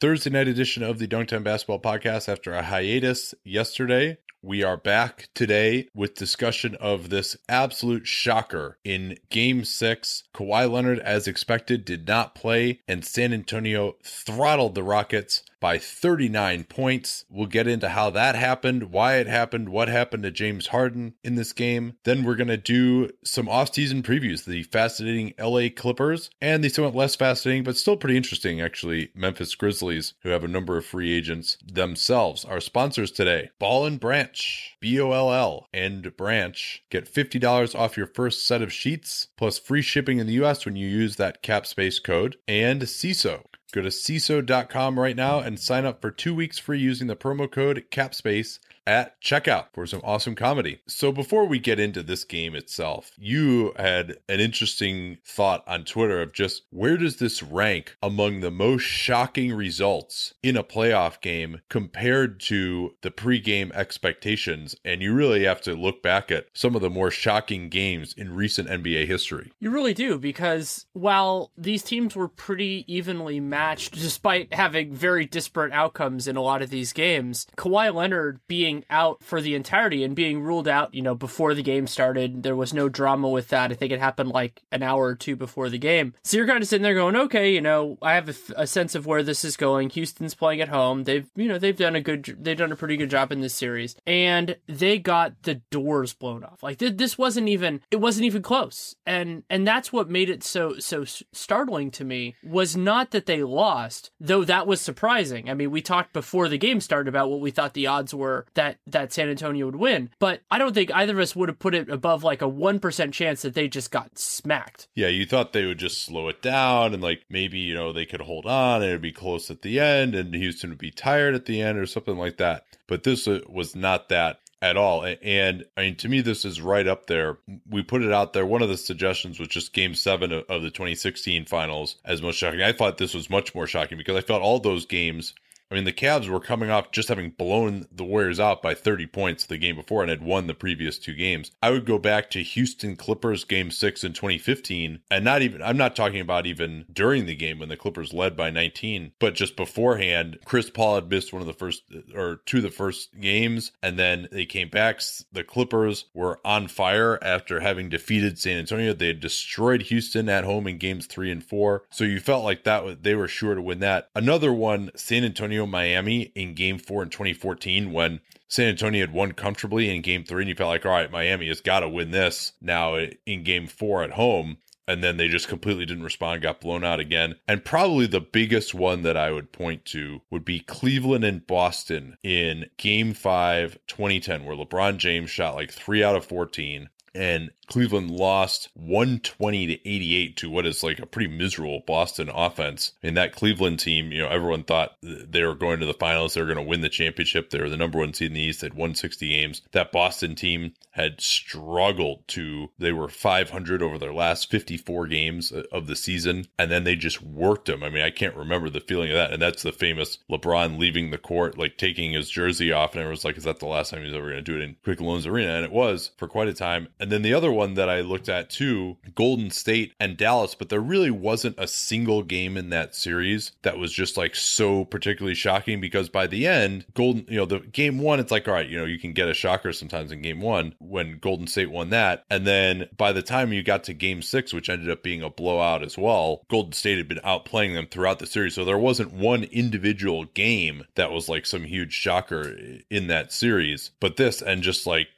Thursday night edition of the Dunc'd On Basketball Podcast after a hiatus yesterday. We are back today with discussion of this absolute shocker in game six. Kawhi Leonard, as expected, did not play, and San Antonio throttled the Rockets by 39 points. We'll get into how that happened, why it happened, what happened to James Harden in this game. Then we're going to do some off-season previews, the fascinating LA Clippers and the somewhat less fascinating, but still pretty interesting, actually, Memphis Grizzlies, who have a number of free agents themselves. Our sponsors today, Boll and Branch, B O L L and Branch. Get $50 off your first set of sheets, plus free shipping in the US when you use that cap space code, and Seeso. Go to Seeso.com right now and sign up for two weeks free using the promo code CAPSPACE at checkout for some awesome comedy. So before we get into this game itself, you had an interesting thought on Twitter of just where does this rank among the most shocking results in a playoff game compared to the pregame expectations? And you really have to look back at some of the more shocking games in recent NBA history. You really do because while these teams were pretty evenly matched despite having very disparate outcomes in a lot of these games, Kawhi Leonard being being out for the entirety and being ruled out, you know, before the game started. There was no drama with that. I think it happened like an hour or two before the game. So you're kind of sitting there going, okay, you know, I have a, a sense of where this is going. Houston's playing at home. They've, you know, they've done a good, they've done a pretty good job in this series, and they got the doors blown off. Like th- this wasn't even, it wasn't even close, and and that's what made it so so startling to me was not that they lost, though that was surprising. I mean, we talked before the game started about what we thought the odds were that that that San Antonio would win. But I don't think either of us would have put it above like a one percent chance that they just got smacked. Yeah, you thought they would just slow it down and like maybe you know they could hold on and it'd be close at the end and Houston would be tired at the end or something like that. But this uh, was not that at all. And I mean, to me, this is right up there. We put it out there. One of the suggestions was just game seven of, of, the 2016 finals as most shocking. I thought this was much more shocking because I felt all those games I mean, the Cavs were coming off just having blown the Warriors out by 30 points the game before and had won the previous two games. I would go back to Houston Clippers game six in 2015, and not even, I'm not talking about even during the game when the Clippers led by 19, but just beforehand, Chris Paul had missed one of the first or two of the first games, and then they came back. The Clippers were on fire after having defeated San Antonio. They had destroyed Houston at home in games three and four. So you felt like that they were sure to win that. Another one, San Antonio Miami in game four in 2014 when San Antonio had won comfortably in game three, and you felt like, all right, Miami has got to win this now in game four at home. And then they just completely didn't respond, got blown out again. And probably the biggest one that I would point to would be Cleveland and Boston in game five, 2010, where LeBron James shot like three out of 14 and Cleveland lost 120 to 88 to what is like a pretty miserable Boston offense. And that Cleveland team, you know, everyone thought they were going to the finals, they were going to win the championship. They were the number one seed in the East, had won 60 games. That Boston team had struggled to, they were 500 over their last 54 games uh, of the season. And then they just worked them. I mean, I can't remember the feeling of that. And that's the famous LeBron leaving the court, like taking his jersey off. And everyone's like, is that the last time he's ever going to do it in Quicken Loans Arena? And it was for quite a time And then the other one that I looked at too, Golden State and Dallas, but there really wasn't a single game in that series that was just like so particularly shocking because by the end, Golden, you know, the game one, it's like, all right, you know, you can get a shocker sometimes in game one when Golden State won that. And then by the time you got to game six, which ended up being a blowout as well, Golden State had been outplaying them throughout the series. So there wasn't one individual game that was like some huge shocker in that series. But this, and just like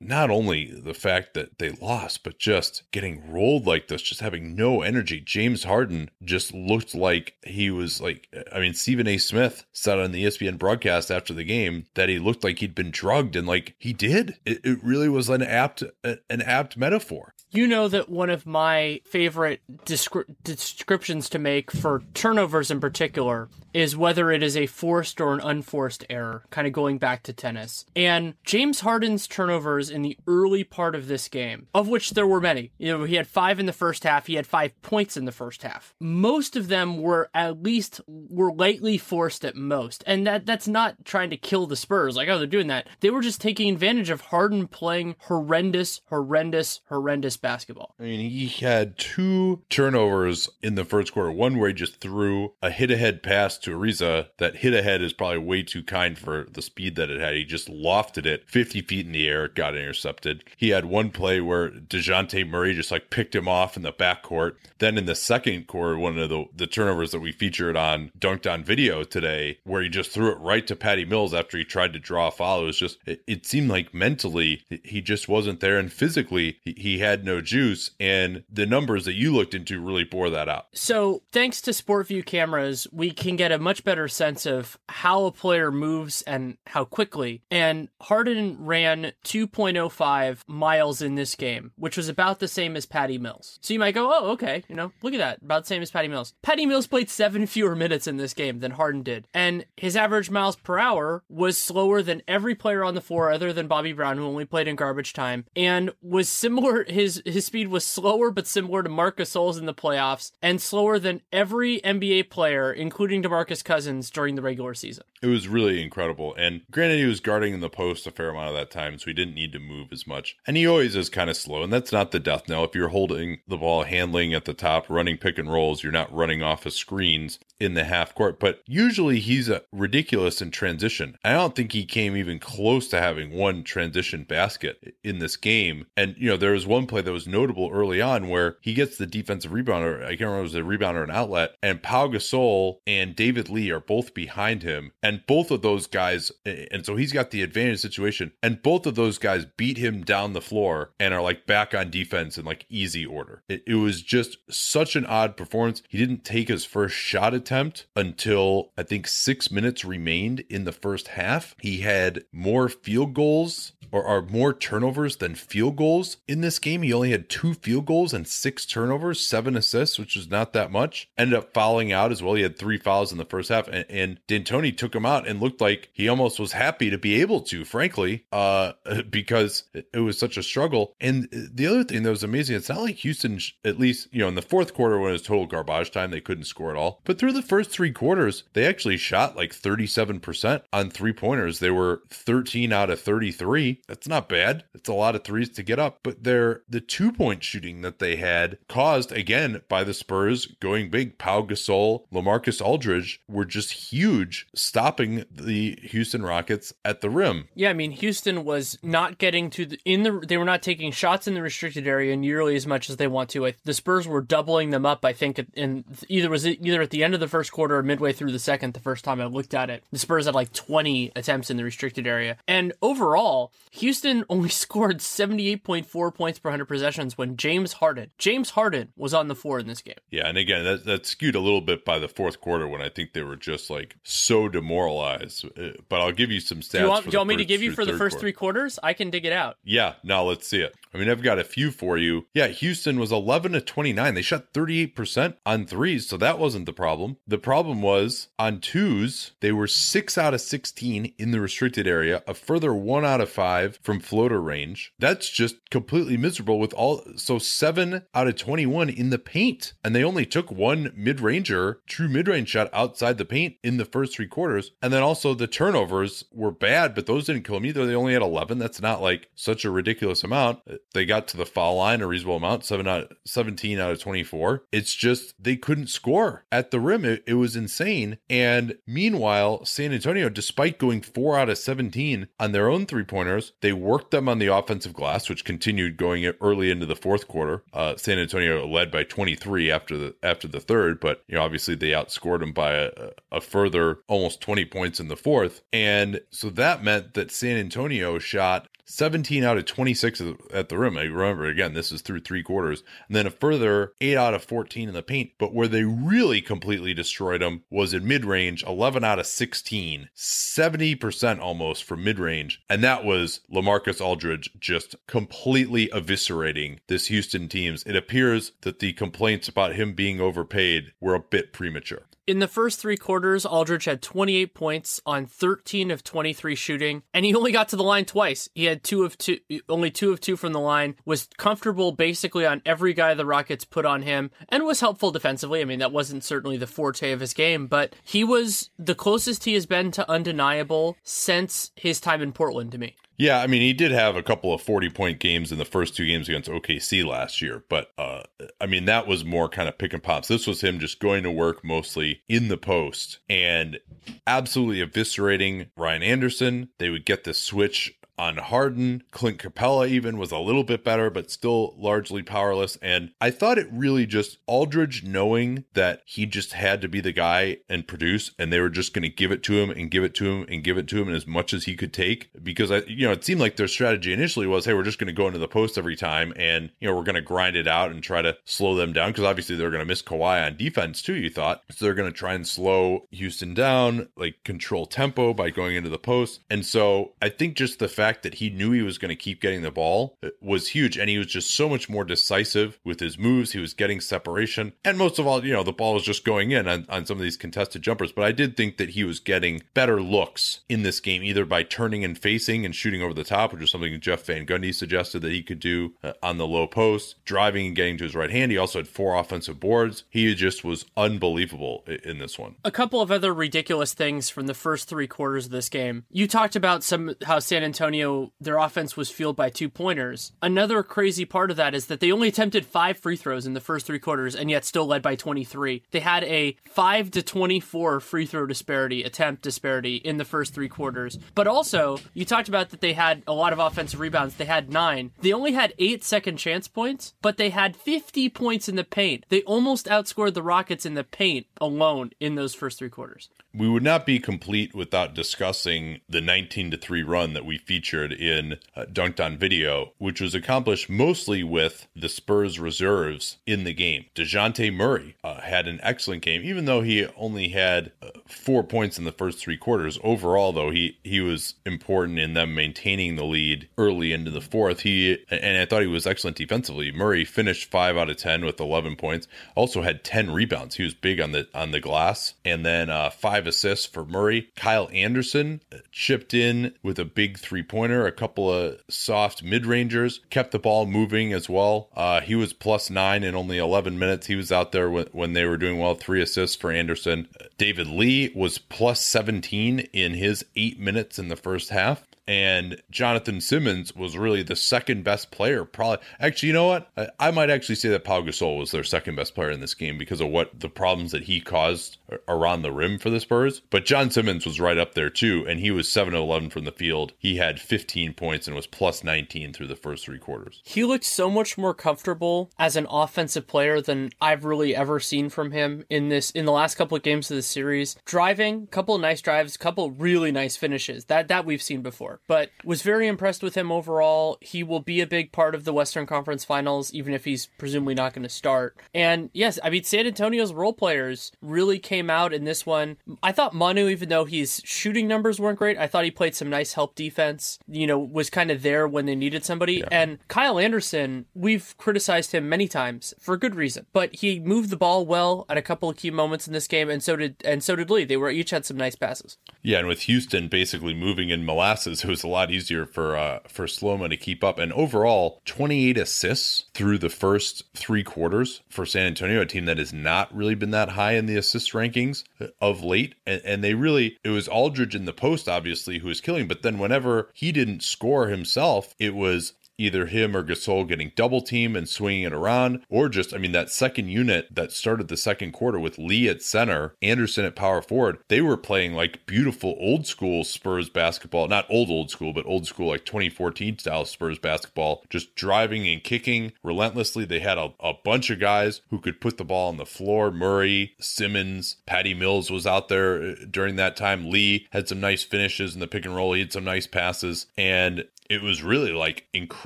not only the fact that they lost, but just getting rolled like this, just having no energy. James Harden just looked like he was like, I mean, Stephen A. Smith said on the ESPN broadcast after the game that he looked like he'd been drugged, and like he did. It, it really was an apt, an apt metaphor. You know that one of my favorite descri- descriptions to make for turnovers in particular is whether it is a forced or an unforced error, kind of going back to tennis. And James Harden's turnovers in the early part of this game, of which there were many, you know, he had five in the first half, he had five points in the first half. Most of them were at least were lightly forced at most. And that that's not trying to kill the Spurs, like, oh, they're doing that. They were just taking advantage of Harden playing horrendous, horrendous, horrendous basketball. I mean, he had two turnovers in the first quarter. One where he just threw a hit ahead pass to Ariza. That hit ahead is probably way too kind for the speed that it had. He just lofted it 50 feet in the air, got intercepted. He had one play where DeJounte Murray just like picked him off in the backcourt. Then in the second quarter, one of the, the turnovers that we featured on Dunc'd On Video today, where he just threw it right to Patty Mills after he tried to draw a foul. It was just, it, it seemed like mentally he just wasn't there. And physically, he, he had no juice. And the numbers that you looked into really bore that out. So, thanks to SportVU cameras, we can get a much better sense of how a player moves and how quickly. And Harden ran 2.05 miles in this game, which was about the same as Patty Mills. So you might go, oh, okay, you know, look at that, about the same as Patty Mills. Patty Mills played seven fewer minutes in this game than Harden did. And his average miles per hour was slower than every player on the floor other than Bobby Brown, who only played in garbage time, and was similar, his, his speed was slower but similar to Marcus Gasol's in the playoffs, and slower than every NBA player, including DeMarcus Cousins, during the regular season. It was really incredible. And granted, he was guarding in the post a fair amount of that time, so he didn't need to move as much. And he always is kind of slow, and that's not the death knell. If you're holding the ball, handling at the top, running pick and rolls, you're not running off of screens in the half court. But usually he's a ridiculous in transition. I don't think he came even close to having one transition basket in this game. And, you know, there was one play that was notable early on where he gets the defensive rebounder. I can't remember if it was a rebound or an outlet. And Pau Gasol and David Lee are both behind him. And both of those guys, and so he's got the advantage situation. And both of those guys beat him down the floor and are like back on defense in like easy order. It, it was just such an odd performance. He didn't take his first shot attempt until I think six minutes remained in the first half. He had more field goals or are more turnovers than field goals in this game. He only had two field goals and six turnovers, seven assists, which is not that much. Ended up fouling out as well. He had three fouls in the first half, and, and D'Antoni took him out and looked like he almost was happy to be able to, frankly, uh, because it was such a struggle. And the other thing that was amazing, it's not like Houston, at least you know, in the fourth quarter when it was total garbage time, they couldn't score at all. But through the first three quarters, they actually shot like 37% on three pointers. They were 13 out of 33 that's not bad. It's a lot of threes to get up, but they're the two point shooting that they had caused again by the Spurs going big. Pau Gasol, Lamarcus Aldridge were just huge, stopping the Houston Rockets at the rim. Yeah, I mean Houston was not getting to the in the they were not taking shots in the restricted area nearly as much as they want to. The Spurs were doubling them up. I think in either was it either at the end of the first quarter or midway through the second. The first time I looked at it, the Spurs had like 20 attempts in the restricted area, and overall. Houston only scored 78.4 points per 100 possessions when James Harden, James Harden was on the floor in this game. Yeah, and again, that, that skewed a little bit by the fourth quarter when I think they were just like so demoralized. Uh, but I'll give you some stats. Do you want, do you want me to give you for the first quarter. three quarters? I can dig it out. Yeah, now let's see it. I mean, I've got a few for you. Yeah, Houston was 11 to 29. They shot 38% on threes, so that wasn't the problem. The problem was on twos, they were 6 out of 16 in the restricted area, a further 1 out of 5 from floater range. That's just completely miserable with all so 7 out of 21 in the paint. And they only took one mid-ranger, true mid-range shot outside the paint in the first three quarters. And then also the turnovers were bad, but those didn't kill them either. They only had 11. That's not like such a ridiculous amount they got to the foul line a reasonable amount, seven out, 17 out of 24. It's just they couldn't score at the rim. It, it was insane. And meanwhile, San Antonio, despite going four out of 17 on their own three pointers, they worked them on the offensive glass, which continued going early into the fourth quarter. Uh, San Antonio led by 23 after the after the third, but you know obviously they outscored them by a, a further almost 20 points in the fourth. And so that meant that San Antonio shot 17 out of 26 at the rim. I remember again, this is through three quarters, and then a further 8 out of 14 in the paint. But where they really completely destroyed them was in mid range 11 out of 16, 70% almost from mid range. And that was Lamarcus Aldridge just completely eviscerating this Houston teams. It appears that the complaints about him being overpaid were a bit premature. In the first three quarters, Aldridge had 28 points on 13 of 23 shooting, and he only got to the line twice. He had two of two, only two of two from the line, was comfortable basically on every guy the Rockets put on him, and was helpful defensively. I mean, that wasn't certainly the forte of his game, but he was the closest he has been to undeniable since his time in Portland to me. Yeah, I mean, he did have a couple of 40 point games in the first two games against OKC last year, but uh, I mean, that was more kind of pick and pops. This was him just going to work mostly in the post and absolutely eviscerating Ryan Anderson. They would get the switch on Harden. Clint Capela even was a little bit better, but still largely powerless. And I thought it really just Aldridge knowing that he just had to be the guy and produce, and they were just going to give it to him and give it to him and give it to him as much as he could take. Because I, you know, it seemed like their strategy initially was, hey, we're just going to go into the post every time, and you know, we're going to grind it out and try to slow them down because obviously they're going to miss Kawhi on defense too. You thought so they're going to try and slow Houston down, like control tempo by going into the post. And so I think just the fact fact that he knew he was going to keep getting the ball uh, was huge. And he was just so much more decisive with his moves. He was getting separation. And most of all, you know, the ball was just going in on, on some of these contested jumpers. But I did think that he was getting better looks in this game, either by turning and facing and shooting over the top, which is something Jeff Van Gundy suggested that he could do uh, on the low post, driving and getting to his right hand. He also had four offensive boards. He just was unbelievable in this one. A couple of other ridiculous things from the first three quarters of this game. You talked about some how San Antonio Antonio, their offense was fueled by two pointers. Another crazy part of that is that they only attempted five free throws in the first three quarters and yet still led by 23. They had a 5 to 24 free throw disparity, attempt disparity in the first three quarters. But also, you talked about that they had a lot of offensive rebounds. They had nine. They only had eight second chance points, but they had 50 points in the paint. They almost outscored the Rockets in the paint alone in those first three quarters we would not be complete without discussing the 19 to 3 run that we featured in uh, Dunc'd On Video, which was accomplished mostly with the Spurs reserves in the game. DeJounte Murray uh, had an excellent game, even though he only had uh, four points in the first three quarters. Overall, though, he, he was important in them maintaining the lead early into the fourth. He And I thought he was excellent defensively. Murray finished 5 out of 10 with 11 points, also had 10 rebounds. He was big on the on the glass, and then uh, 5 five assists for Murray. Kyle Anderson chipped in with a big three pointer, a couple of soft mid rangers, kept the ball moving as well. Uh, he was plus nine in only 11 minutes. He was out there when, when they were doing well. Three assists for Anderson. David Lee was plus 17 in his eight minutes in the first half and Jonathan Simmons was really the second best player. Probably, actually, you know what? I, I, might actually say that Pau Gasol was their second best player in this game because of what the problems that he caused around the rim for the Spurs. But John Simmons was right up there too, and he was 7 11 from the field. He had 15 points and was plus 19 through the first three quarters. He looked so much more comfortable as an offensive player than I've really ever seen from him in this in the last couple of games of the series. Driving, couple nice drives, couple really nice finishes. That that we've seen before but was very impressed with him overall. He will be a big part of the Western Conference Finals, even if he's presumably not going to start. And yes, I mean, San Antonio's role players really came out in this one. I thought Manu, even though his shooting numbers weren't great, I thought he played some nice help defense, you know, was kind of there when they needed somebody. Yeah. And Kyle Anderson, we've criticized him many times for good reason, but he moved the ball well at a couple of key moments in this game, and so did and so did Lee. They were each had some nice passes. Yeah, and with Houston basically moving in molasses, it was a lot easier for uh, for Slo-Mo to keep up. And overall, 28 assists through the first three quarters for San Antonio, a team that has not really been that high in the assist rankings of late. And, and they really, it was Aldridge in the post, obviously, who was killing. But then whenever he didn't score himself, it was either him or Gasol getting double team and swinging it around, or just, I mean, that second unit that started the second quarter with Lee at center, Anderson at power forward, they were playing like beautiful old school Spurs basketball, not old, old school, but old school, like 2014 style Spurs basketball, just driving and kicking relentlessly. They had a, a bunch of guys who could put the ball on the floor. Murray, Simmons, Patty Mills was out there uh, during that time. Lee had some nice finishes in the pick and roll. He had some nice passes. And it was really like incredible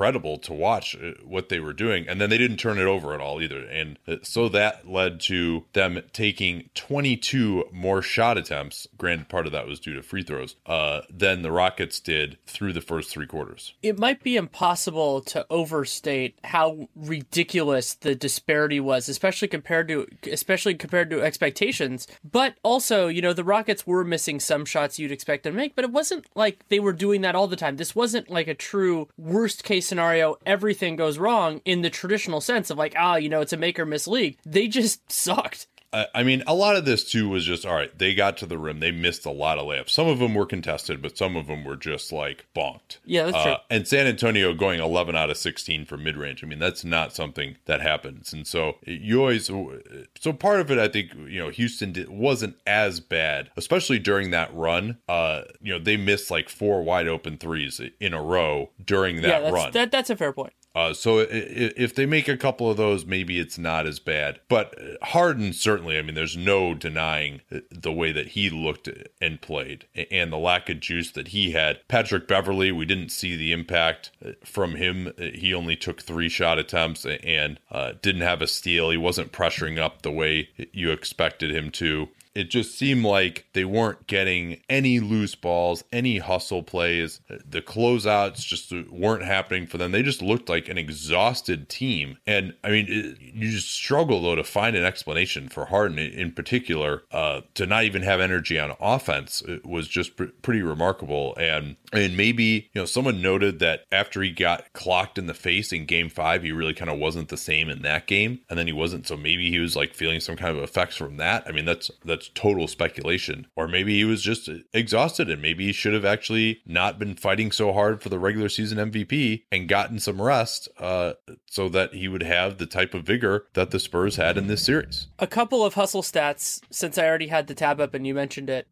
to watch uh, what they were doing. And then they didn't turn it over at all either. And uh, so that led to them taking 22 more shot attempts. Granted part of that was due to free throws uh, than the rockets did through the first three quarters. It might be impossible to overstate how ridiculous the disparity was especially compared to especially compared to expectations. But also you know the rockets were missing some shots you'd expect them to make but it wasn't like they were doing that all the time. This wasn't like a true worst case scenario, everything goes wrong in the traditional sense of like, ah, you know, it's a make or miss league. They just sucked. I mean, a lot of this too was just all right. They got to the rim. They missed a lot of layups. Some of them were contested, but some of them were just like bonked. Yeah, that's uh, true. And San Antonio going 11 out of 16 from mid range. I mean, that's not something that happens. And so you always, so part of it, I think, you know, Houston did, wasn't as bad, especially during that run. Uh, you know, they missed like four wide open threes in a row during that yeah, that's, run. That, that's a fair point. Uh, so if they make a couple of those, maybe it's not as bad. But Harden certainly, I mean, there's no denying the way that he looked and played, and the lack of juice that he had. Patrick Beverley, we didn't see the impact uh, from him. He only took three shot attempts and uh, didn't have a steal. He wasn't pressuring up the way you expected him to it just seemed like they weren't getting any loose balls, any hustle plays. The closeouts just weren't happening for them. They just looked like an exhausted team. And I mean, it, you just struggle though to find an explanation for Harden in particular uh, to not even have energy on offense. It was just pr- pretty remarkable. And and maybe you know someone noted that after he got clocked in the face in Game Five, he really kind of wasn't the same in that game, and then he wasn't. So maybe he was like feeling some kind of effects from that. I mean, that's that's total speculation. Or maybe he was just exhausted and maybe he should have actually not been fighting so hard for the regular season MVP and gotten some rest uh, so that he would have the type of vigor that the Spurs had in this series. A couple of hustle stats since I already had the tab up and you mentioned it.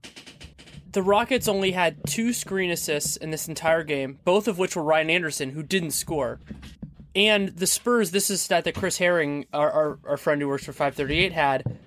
The Rockets only had two screen assists in this entire game, both of which were Ryan Anderson, who didn't score. And the Spurs, this is stat that Chris Herring, our, our, our friend who works for 538, had.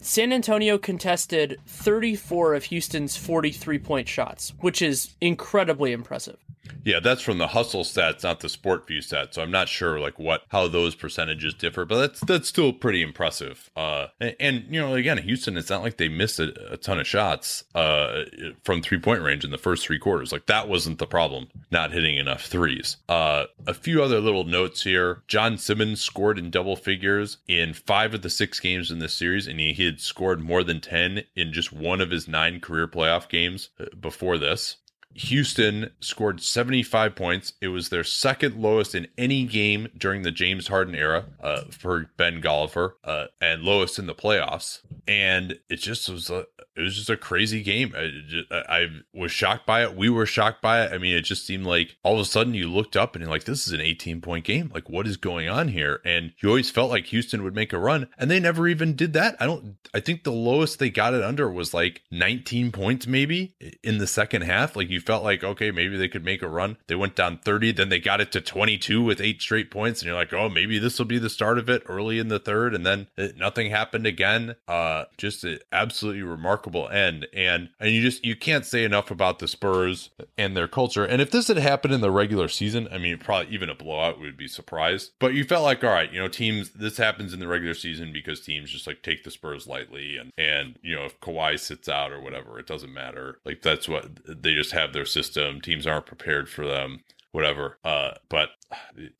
San Antonio contested 34 of Houston's 43 point shots, which is incredibly impressive. Yeah, that's from the hustle stats, not the SportVU stats. So I'm not sure like what how those percentages differ, but that's that's still pretty impressive. Uh, and, and you know, again, Houston, it's not like they missed a, a ton of shots uh, from three point range in the first three quarters. Like that wasn't the problem, not hitting enough threes. Uh, a few other little notes here. John Simmons scored in double figures in five of the six games in this series, and he, had scored more than ten in just one of his nine career playoff games uh, before this. Houston scored 75 points. It was their second lowest in any game during the James Harden era uh, for Ben Golliver, uh, and lowest in the playoffs. And it just was a, it was just a crazy game. I, just, I, was shocked by it. We were shocked by it. I mean, it just seemed like all of a sudden you looked up and you're like, this is an 18 point game. Like, what is going on here? And you always felt like Houston would make a run, and they never even did that. I don't. I think the lowest they got it under was like 19 points, maybe in the second half. Like you felt like okay, maybe they could make a run. They went down 30, then they got it to 22 with eight straight points, and you're like, oh, maybe this will be the start of it early in the third, and then it, nothing happened again. Uh, just absolutely remarkable end, and and you just you can't say enough about the Spurs and their culture. And if this had happened in the regular season, I mean, probably even a blowout would be surprised. But you felt like, all right, you know, teams. This happens in the regular season because teams just like take the Spurs lightly, and and you know, if Kawhi sits out or whatever, it doesn't matter. Like that's what they just have their system. Teams aren't prepared for them whatever. Uh, but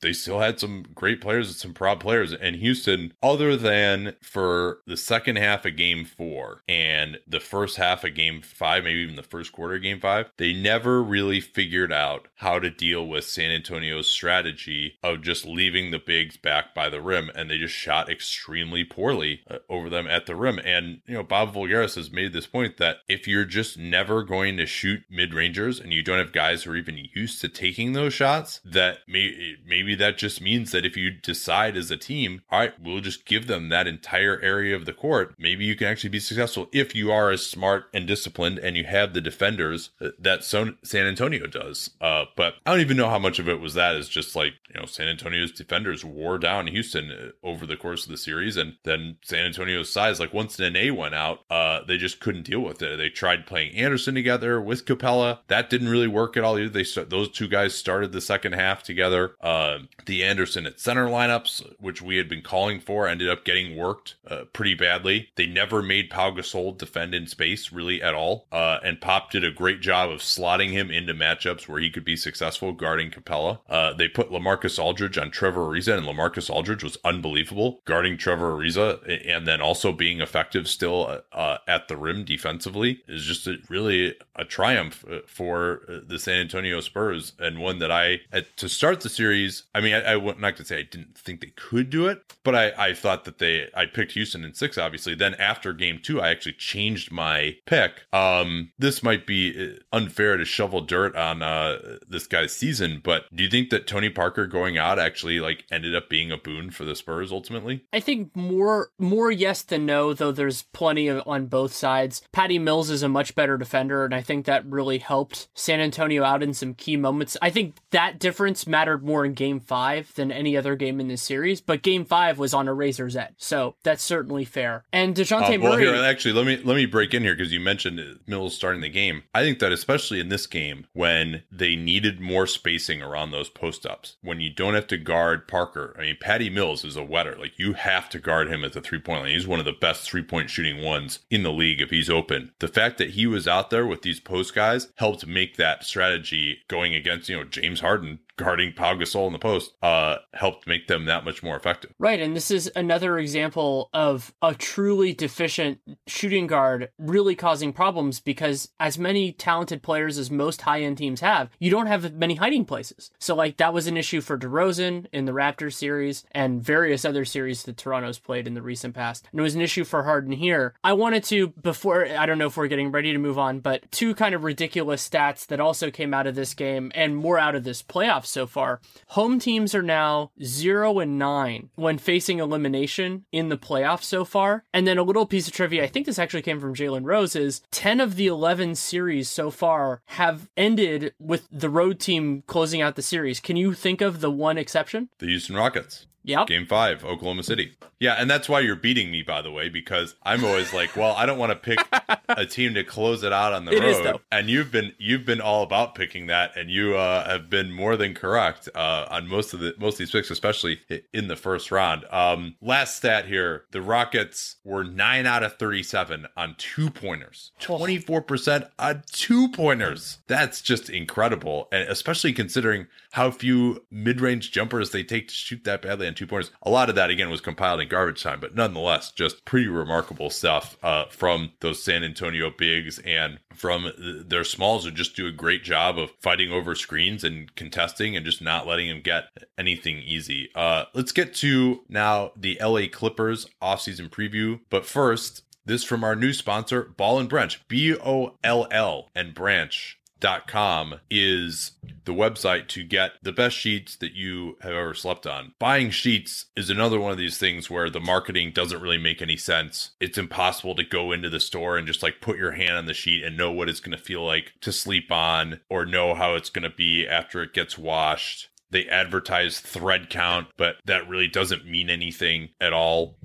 they still had some great players and some proud players. And Houston, other than for the second half of game four and the first half of game five, maybe even the first quarter of game five, they never really figured out how to deal with San Antonio's strategy of just leaving the bigs back by the rim. And they just shot extremely poorly uh, over them at the rim. And, you know, Bob Voulgaris has made this point that if you're just never going to shoot mid rangers and you don't have guys who are even used to taking those shots, that may, maybe that just means that if you decide as a team, all right, we'll just give them that entire area of the court, maybe you can actually be successful if you are as smart and disciplined and you have the defenders that San Antonio does. Uh, but I don't even know how much of it was that is just like, you know, San Antonio's defenders wore down Houston uh, over the course of the series. And then San Antonio's size, like once Nene went out, uh, they just couldn't deal with it. They tried playing Anderson together with Capela. That didn't really work at all either. They those two guys started the second half together. Uh, the Anderson at center lineups, which we had been calling for, ended up getting worked uh, pretty badly. They never made Pau Gasol defend in space really at all. Uh, and Pop did a great job of slotting him into matchups where he could be successful guarding Capela. Uh, they put Lamarcus Aldridge on Trevor Ariza, and Lamarcus Aldridge was unbelievable guarding Trevor Ariza, and then also being effective still uh, at the rim defensively is just a, really a triumph uh, for uh, the San Antonio Spurs, and one that I at, to start the series. I mean, I, I not going to say I didn't think they could do it, but I, I thought that they I picked Houston in six, obviously. Then after game two, I actually changed my pick. Um, this might be uh, unfair to shovel dirt on uh, this guy's season, but do you think that Tony Parker going out actually like ended up being a boon for the Spurs ultimately? I think more more yes than no, though there's plenty of, on both sides. Patty Mills is a much better defender, and I think that really helped San Antonio out in some key moments. I think that difference mattered more in game five than any other game in this series, but game five was on a razor's edge. So that's certainly fair. And DeJounte uh, well, Murray. Here, actually, let me let me break in here because you mentioned Mills starting the game. I think that especially in this game when they needed more spacing around those post ups, when you don't have to guard Parker. I mean, Patty Mills is a wetter. Like you have to guard him at the three point line. He's one of the best three point shooting ones in the league if he's open. The fact that he was out there with these post guys helped make that strategy going against, you know, James Harden guarding Pau Gasol in the post uh, helped make them that much more effective. Right, and this is another example of a truly deficient shooting guard really causing problems because as many talented players as most high-end teams have, you don't have many hiding places. So like that was an issue for DeRozan in the Raptors series and various other series that Toronto's played in the recent past. And it was an issue for Harden here. I wanted to before I don't know if we're getting ready to move on, but two kind of ridiculous stats that also came out of this game and more out of this playoff so far. Home teams are now 0 and 9 when facing elimination in the playoffs so far. And then a little piece of trivia, I think this actually came from Jalen Rose, is 10 of the 11 series so far have ended with the road team closing out the series. Can you think of the one exception? The Houston Rockets. Yep. Game five, Oklahoma City. Yeah, and that's why you're beating me, by the way, because I'm always like, well, I don't want to pick a team to close it out on the it road. and you've been you've been all about picking that, and you uh, have been more than correct uh, on most of the most of these picks, especially in the first round. Um, last stat here: the Rockets were nine out of thirty-seven on two pointers, twenty-four percent on two pointers. That's just incredible, and especially considering how few mid-range jumpers they take to shoot that badly on two pointers. A lot of that again was compiled in garbage time, but nonetheless, just pretty remarkable stuff uh, from those San Antonio bigs and from their smalls who just do a great job of fighting over screens and contesting and just not letting them get anything easy. Uh, let's get to now the LA Clippers offseason preview, but first. This from our new sponsor, Boll and Branch, B O L L and Branch com is the website to get the best sheets that you have ever slept on. Buying sheets is another one of these things where the marketing doesn't really make any sense. It's impossible to go into the store and just like put your hand on the sheet and know what it's going to feel like to sleep on or know how it's going to be after it gets washed. They advertise thread count, but that really doesn't mean anything at all.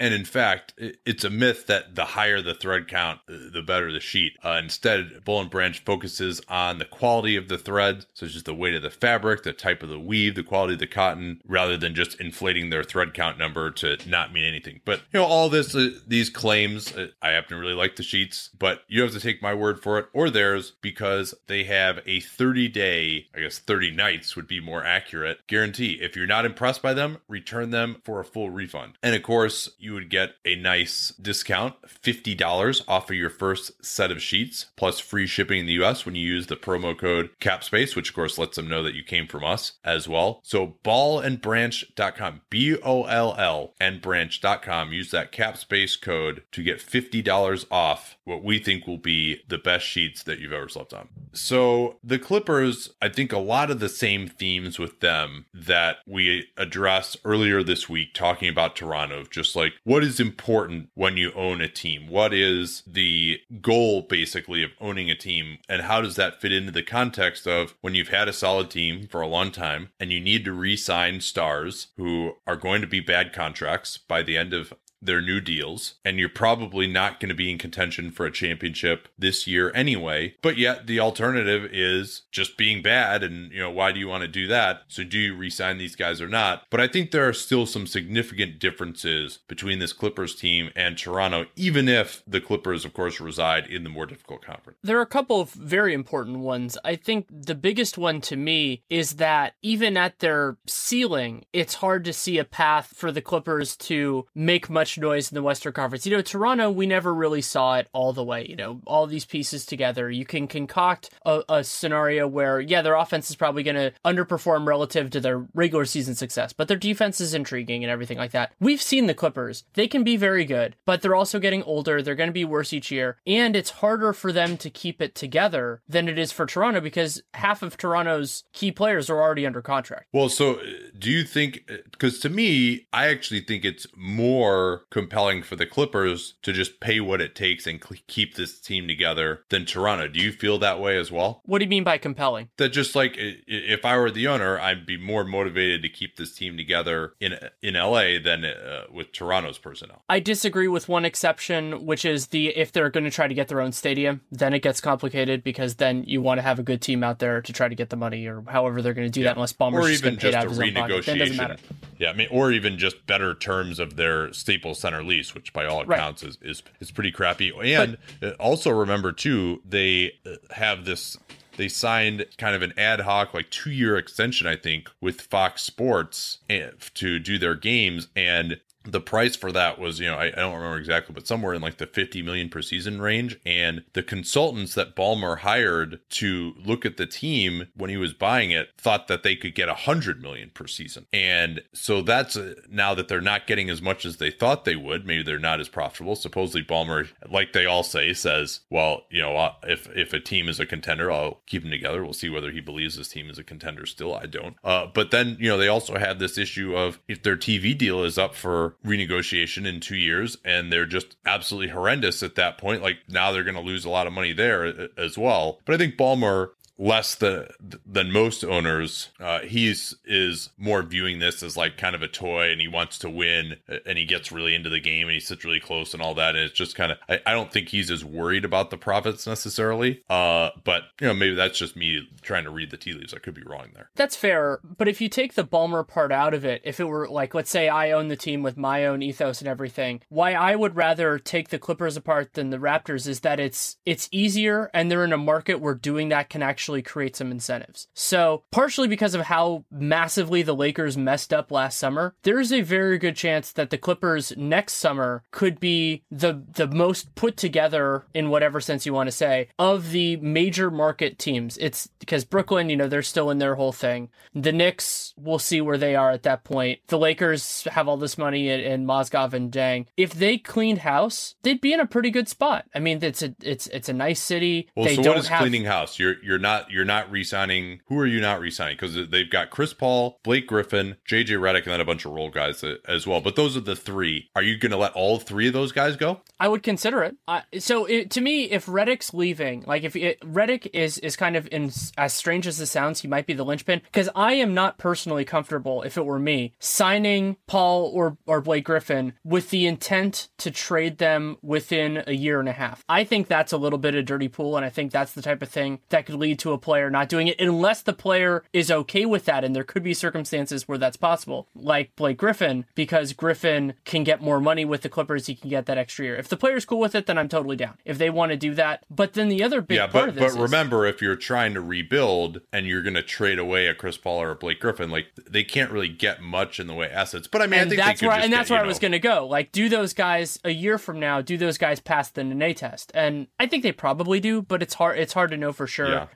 And in fact, it's a myth that the higher the thread count, the better the sheet. Uh, instead, Boll and Branch focuses on the quality of the thread, such as the weight of the fabric, the type of the weave, the quality of the cotton, rather than just inflating their thread count number to not mean anything. But you know, all this, uh, these claims, uh, I happen to really like the sheets, but you have to take my word for it or theirs because they have a 30 day, I guess 30 nights would be more accurate guarantee. If you're not impressed by them, return them for a full refund. And of course, you you would get a nice discount $50 off of your first set of sheets, plus free shipping in the US when you use the promo code CAPSPACE, which of course lets them know that you came from us as well. So ballandbranch.com, B O L L and branch.com. Use that CAPSPACE code to get $50 off what we think will be the best sheets that you've ever slept on. So the Clippers, I think a lot of the same themes with them that we addressed earlier this week talking about Toronto, just like what is important when you own a team? What is the goal basically of owning a team? And how does that fit into the context of when you've had a solid team for a long time and you need to re sign stars who are going to be bad contracts by the end of their new deals, and you're probably not going to be in contention for a championship this year anyway. But yet the alternative is just being bad, and you know why do you want to do that? So do you re-sign these guys or not? But I think there are still some significant differences between this Clippers team and Toronto, even if the Clippers, of course, reside in the more difficult conference. There are a couple of very important ones. I think the biggest one to me is that even at their ceiling, it's hard to see a path for the Clippers to make much much noise in the Western Conference. You know, Toronto, we never really saw it all the way. You know, all these pieces together. You can concoct a, a scenario where, yeah, their offense is probably going to underperform relative to their regular season success, but their defense is intriguing and everything like that. We've seen the Clippers. They can be very good, but they're also getting older. They're going to be worse each year. And it's harder for them to keep it together than it is for Toronto because half of Toronto's key players are already under contract. Well, so uh, do you think, because uh, to me, I actually think it's more compelling for the Clippers to just pay what it takes and cl- keep this team together than Toronto. Do you feel that way as well? What do you mean by compelling? That just like if I were the owner, I'd be more motivated to keep this team together in in LA than uh, with Toronto's personnel. I disagree with one exception, which is the if they're going to try to get their own stadium, then it gets complicated because then you want to have a good team out there to try to get the money or however they're going to do yeah. that unless Ballmer's or even just, just a renegotiation. Yeah, I mean, or even just better terms of their staple Center lease, which by all accounts right. is, is is pretty crappy. And but, also remember too, they uh, have this they signed kind of an ad hoc like two year extension i think with fox sports eh, to do their games and the price for that was, you know, I, I, don't remember exactly, but somewhere in like the 50 million per season range. And the consultants that Ballmer hired to look at the team when he was buying it thought that they could get 100 million per season. And so that's uh, now that they're not getting as much as they thought they would. Maybe they're not as profitable. Supposedly, Ballmer, like they all say, says, well, you know, uh, if if a team is a contender, I'll keep them together. We'll see whether he believes this team is a contender still. I don't. Uh, but then, you know, they also had this issue of if their TV deal is up for renegotiation in two years and they're just absolutely horrendous at that point. Like now they're going to lose a lot of money there uh, as well. But I think Ballmer less than than most owners. Uh, he's is more viewing this as like kind of a toy, and he wants to win, and he gets really into the game, and he sits really close and all that. And it's just kind of I, I don't think he's as worried about the profits necessarily. Uh, but you know maybe that's just me trying to read the tea leaves. I could be wrong there. That's fair, but if you take the Ballmer part out of it, if it were like let's say I own the team with my own ethos and everything, why I would rather take the Clippers apart than the Raptors is that it's it's easier, and they're in a market where doing that can actually actually create some incentives. So, partially because of how massively the Lakers messed up last summer, there's a very good chance that the Clippers next summer could be the the most put together in whatever sense you want to say of the major market teams. It's because Brooklyn, you know, they're still in their whole thing. The Knicks, we'll see where they are at that point. The Lakers have all this money in, in Mozgov and Deng. If they cleaned house, they'd be in a pretty good spot. I mean, it's a it's it's a nice city. Well, they so don't what is have... cleaning house? You're you're not not you're not re-signing. Who are you not re-signing? Because they've got Chris Paul, Blake Griffin, JJ Redick, and then a bunch of role guys as well. But those are the three. Are you going to let all three of those guys go? I would consider it. Uh, so it, to me, if Redick's leaving, like if it, Redick is is kind of in as strange as this sounds, he might be the linchpin. Because I am not personally comfortable, if it were me, signing Paul or or Blake Griffin with the intent to trade them within a year and a half. I think that's a little bit of dirty pool, and I think that's the type of thing that could lead to a player not doing it unless the player is okay with that. And there could be circumstances where that's possible, like Blake Griffin, because Griffin can get more money with the Clippers. He can get that extra year. If the player's cool with it, then I'm totally down. If they want to do that. But then the other big yeah, part of this but remember, if you're trying to rebuild and you're going to trade away a Chris Paul or a Blake Griffin, like they can't really get much in the way of assets. But I mean, and I think that's where, and that's get, where I was going to go. Like, do those guys a year from now? Do those guys pass the Nene test? And I think they probably do, but it's hard. It's hard to know for sure. Yeah.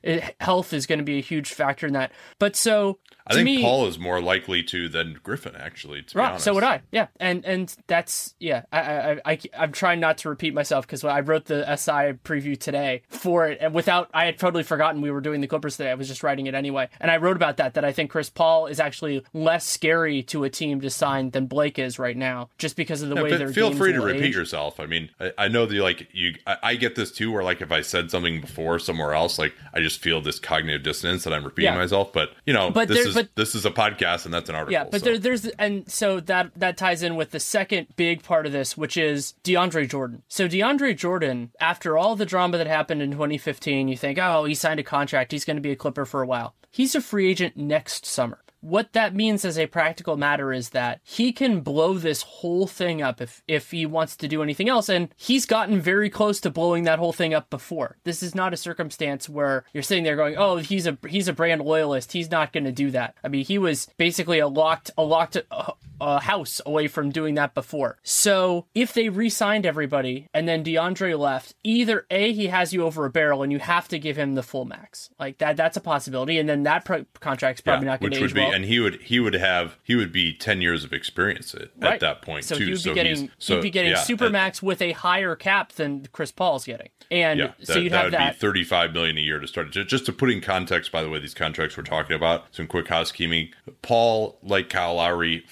Health is going to be a huge factor in that. But so I think me, Paul is more likely to than Griffin, actually. To be Right, honest, so would I. Yeah, and and that's yeah. I I, I I'm trying not to repeat myself because I wrote the SI preview today for it, and without I had totally forgotten we were doing the Clippers today. I was just writing it anyway, and I wrote about that that I think Chris Paul is actually less scary to a team to sign than Blake is right now, just because of the Yeah, way their feel free to repeat age. yourself. I mean, I, I know that like you, I, I get this too, where like if I said something before somewhere else, like I just feel this cognitive dissonance that I'm repeating Yeah. myself. But you know, But this there- is but- this is a podcast and that's an article. Yeah, but so. there, there's and so that that ties in with the second big part of this, which is DeAndre Jordan. So DeAndre Jordan, after all the drama that happened in 2015, you think, oh, he signed a contract, he's going to be a Clipper for a while. He's a free agent next summer. What that means as a practical matter is that he can blow this whole thing up if if he wants to do anything else and he's gotten very close to blowing that whole thing up before. This is not a circumstance where you're sitting there going, "Oh, he's a he's a brand loyalist. He's not going to do that." I mean, he was basically a locked a locked uh, a house away from doing that before. So, if they re-signed everybody and then DeAndre left, either A he has you over a barrel and you have to give him the full max. Like that that's a possibility and then that pro- contract's probably Yeah, not going which to would age be, well. and he would he would have he would be ten years of experience at, Right. at that point so too. He'd be so getting so he'd be getting yeah, supermax uh, with a higher cap than Chris Paul's getting, and Yeah, so you'd that have would that. be thirty-five million a year to start. Just to put in context, by the way, these contracts we're talking about. Some quick housekeeping. Paul, like Kyle Lowry,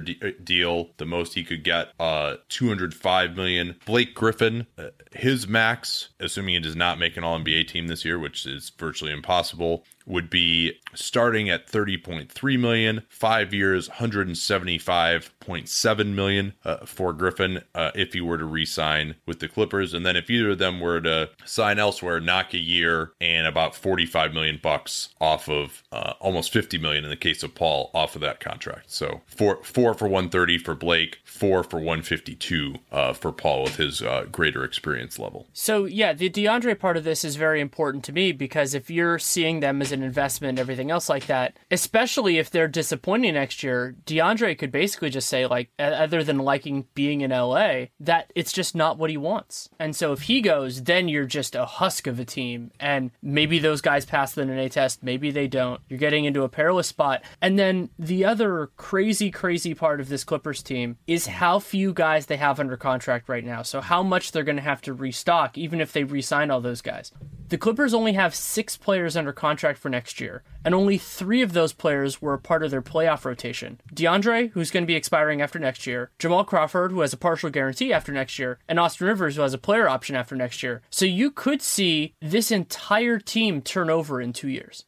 de- uh, deal. The most he could get, uh, two hundred five million. Blake Griffin, uh, his max, assuming he does not make an All NBA team this year, which is virtually impossible, would be starting at 30.3 million, five years, 175.7 million uh, for Griffin uh, if he were to re-sign with the Clippers, and then if either of them were to sign elsewhere, knock a year and about 45 million bucks off of uh, almost 50 million in the case of Paul off of that contract. So four four for 130 for Blake, four for 152 uh, for Paul with his uh, greater experience level. So yeah, the DeAndre part of this is very important to me because if you're seeing them as an investment and everything else like that, especially if they're disappointing next year, DeAndre could basically just say like, other than liking being in LA, that it's just not what he wants. And so if he goes, then you're just a husk of a team, and maybe those guys pass the NA test, maybe they don't. You're getting into a perilous spot. And then the other crazy, crazy part of this Clippers team is how few guys they have under contract right now. So how much they're going to have to restock, even if they re-sign all those guys. The Clippers only have six players under contract for next year, and only three of those players were a part of their playoff rotation. DeAndre, who's going to be expiring after next year, Jamal Crawford, who has a partial guarantee after next year, and Austin Rivers, who has a player option after next year. So you could see this entire team turn over in two years.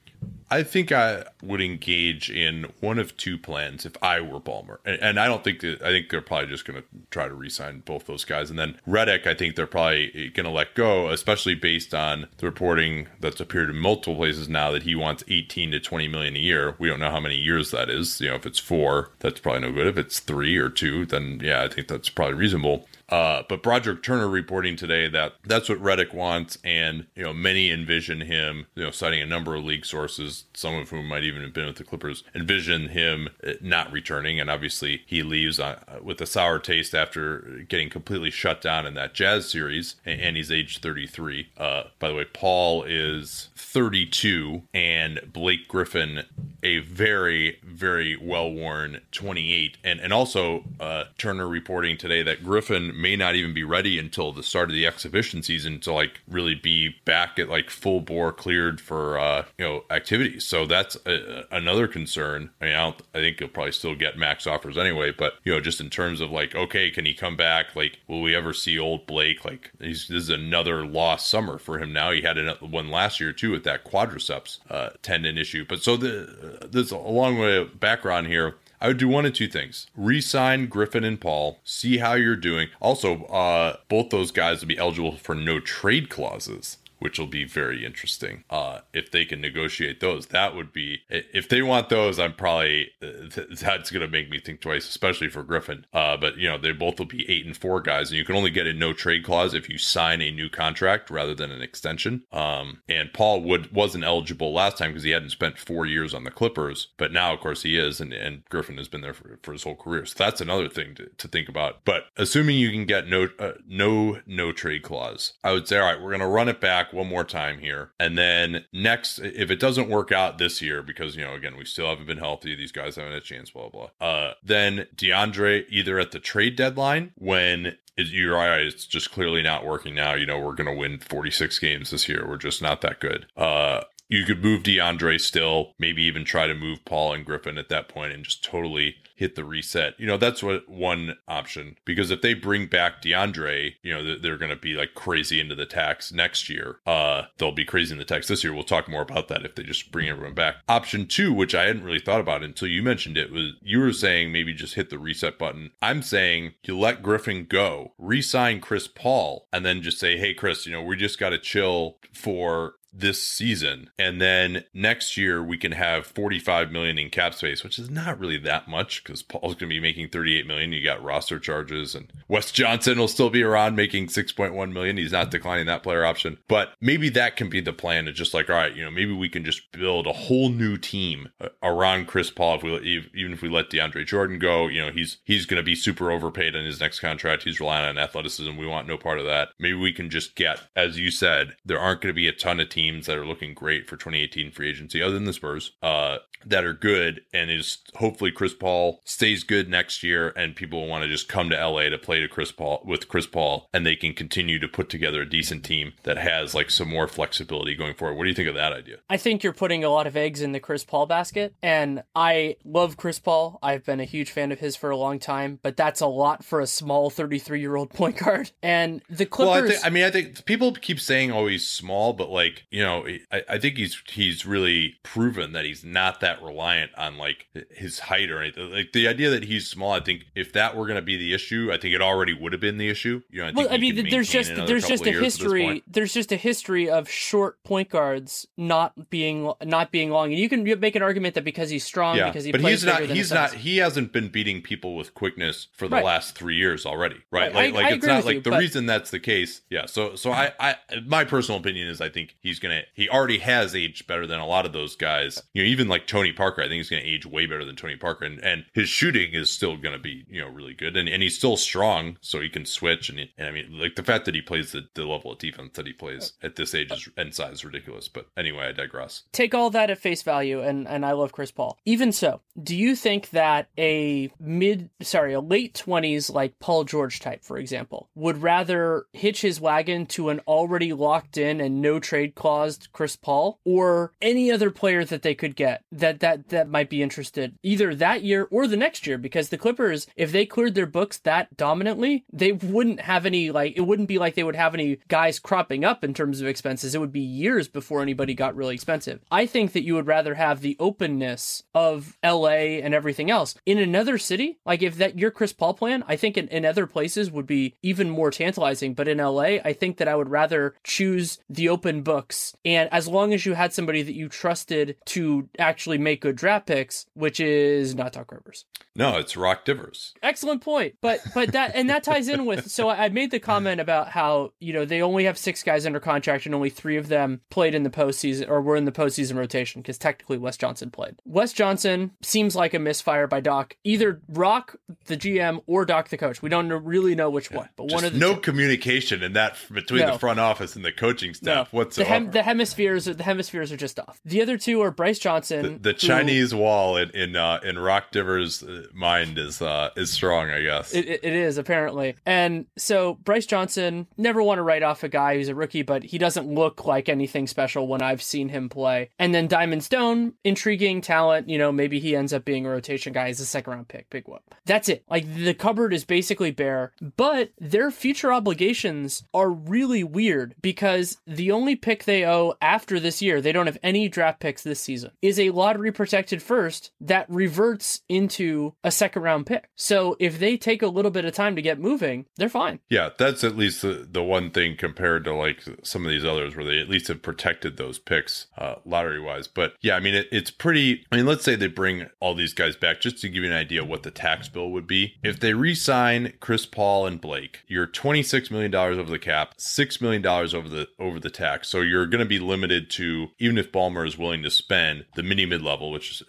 I think I would engage in one of two plans if I were Ballmer, and, and I don't think that I think they're probably just going to try to re-sign both those guys, and then Redick, I think they're probably going to let go, especially based on the reporting that's appeared in multiple places now that he wants 18 to 20 million a year. We don't know how many years that is. You know, if it's four, that's probably no good. If it's three or two, then yeah, I think that's probably reasonable. Uh, but Broderick Turner reporting today that that's what Redick wants, and you know many envision him, you know, citing a number of league sources, some of whom might even have been with the Clippers, envision him uh, not returning, and obviously he leaves uh, with a sour taste after getting completely shut down in that Jazz series, and, and he's age 33. Uh, by the way, Paul is 32, and Blake Griffin a very very well worn 28, and and also uh, Turner reporting today that Griffin may not even be ready until the start of the exhibition season to like really be back at like full bore cleared for uh you know activities. So that's a, another concern. I mean i don't i think he'll probably still get max offers anyway but you know just in terms of like okay can he come back? Like will we ever see old blake? Like this is another lost summer for him now. He had another one last year too with that quadriceps uh tendon issue. But so the uh, there's a long way of background here I would do one of two things: re-sign Griffin and Paul, see how you're doing. Also, uh, both those guys would be eligible for no trade clauses, which will be very interesting. Uh, if they can negotiate those, that would be. If they want those, I'm probably th- that's going to make me think twice, especially for Griffin. Uh, but you know, they both will be eight and four guys, and you can only get a no trade clause if you sign a new contract rather than an extension. Um, and Paul would wasn't eligible last time because he hadn't spent four years on the Clippers, but now of course he is, and, and Griffin has been there for, for his whole career. So that's another thing to, to think about. But assuming you can get no uh, no no trade clause, I would say, all right, we're going to run it back one more time here. And then next, if it doesn't work out this year, because, you know, again, we still haven't been healthy, these guys haven't had a chance, blah, blah, blah. Uh, then DeAndre either at the trade deadline when you're right. It's just clearly not working now. You know, we're going to win 46 games this year. We're just not that good. Uh, you could move DeAndre still, maybe even try to move Paul and Griffin at that point and just totally hit the reset. You know, that's what one option because if they bring back DeAndre, you know, they're going to be like crazy into the tax next year. Uh, they'll be crazy in the tax this year. We'll talk more about that if they just bring everyone back. Option two, which I hadn't really thought about until you mentioned it, was you were saying maybe just hit the reset button. I'm saying you let Griffin go, re-sign Chris Paul, and then just say, hey, Chris, you know, we just got to chill for this season. And then next year we can have 45 million in cap space which is not really that much because paul's going to be making 38 million. You got roster charges and wes johnson will still be around making 6.1 million. He's not declining that player option. But maybe that can be the plan to just like all right you know maybe we can just build a whole new team around chris paul if we even if we let deandre jordan go. You know he's he's going to be super overpaid in his next contract. He's relying on athleticism. We want no part of that. Maybe we can just get as you said there aren't going to be a ton of teams teams that are looking great for 2018 free agency, other than the Spurs, uh, that are good, and is hopefully Chris Paul stays good next year, and people will want to just come to LA to play to Chris Paul with Chris Paul, and they can continue to put together a decent team that has like some more flexibility going forward. What do you think of that idea? I think you're putting a lot of eggs in the Chris Paul basket, and I love Chris Paul. I've been a huge fan of his for a long time, but that's a lot for a small 33 year old point guard. And the Clippers. Well, I, think, I mean, I think people keep saying, "Oh, he's small," but like you know, I, I, think he's he's really proven that he's not that reliant on like his height or anything. Like the idea that he's small, I think if that were going to be the issue, I think it already would have been the issue. You know, I, well, I mean, there's just there's just a history. There's just a history of short point guards not being not being long, and you can make an argument that because he's strong, yeah, because he but he's not he's not he hasn't been beating people with quickness for the right. last three years already, right? right. Like, I, like it's not like you, the but... reason that's the case. Yeah. So so I I my personal opinion is I think he's gonna he already has aged better than a lot of those guys. You know, even like Tony Parker, I think he's going to age way better than Tony Parker, and, and his shooting is still going to be you know really good, and, and he's still strong, so he can switch. And, and I mean, like the fact that he plays the, the level of defense that he plays at this age is, and size is ridiculous. But anyway, I digress. Take all that at face value, and and I love Chris Paul. Even so, do you think that a mid, sorry, a late twenties like Paul George type, for example, would rather hitch his wagon to an already locked in and no trade clause Chris Paul or any other player that they could get that that that might be interested either that year or the next year. Because the Clippers if they cleared their books that dominantly they wouldn't have any like it wouldn't be like they would have any guys cropping up in terms of expenses. It would be years before anybody got really expensive. I think that you would rather have the openness of LA and everything else. In another city like if that your Chris Paul plan I think in, in other places would be even more tantalizing. But in LA I think that I would rather choose the open books and as long as you had somebody that you trusted to actually make good draft picks, which is not Doc Rivers. No, it's Rock Divers. Excellent point. But but that and that ties in with so I made the comment about how, you know, they only have six guys under contract and only three of them played in the postseason or were in the postseason rotation because technically Wes Johnson played. Wes Johnson seems like a misfire by Doc. Either Rock, the GM, or Doc the coach. We don't really know which yeah, one, but one of the no two. communication in that between no. the front office and the coaching staff no. whatsoever. The, hem- the hemispheres the hemispheres are just off. The other two are Brice Johnson. The, the who, Chinese wall in in, uh, in Rock Divers' uh, mind is uh, is strong, I guess. It, it is apparently, and so Brice Johnson never want to write off a guy who's a rookie, but he doesn't look like anything special when I've seen him play. And then Diamond Stone, intriguing talent. You know, maybe he ends up being a rotation guy. He's a second round pick. Big whoop. That's it. Like the cupboard is basically bare, but their future obligations are really weird because the only pick they owe after this year, they don't have any draft picks this season, is a lottery protected first that reverts into a second round pick. So if they take a little bit of time to get moving, they're fine. Yeah, that's at least the, the one thing compared to like some of these others where they at least have protected those picks uh, lottery wise. But yeah, I mean, it, it's pretty. I mean, let's say they bring all these guys back just to give you an idea what the tax bill would be. If they re sign Chris Paul and Blake, you're $26 million over the cap, $6 million over the over the tax. So you're going to be limited to even if Ballmer is willing to spend the mini mid level, which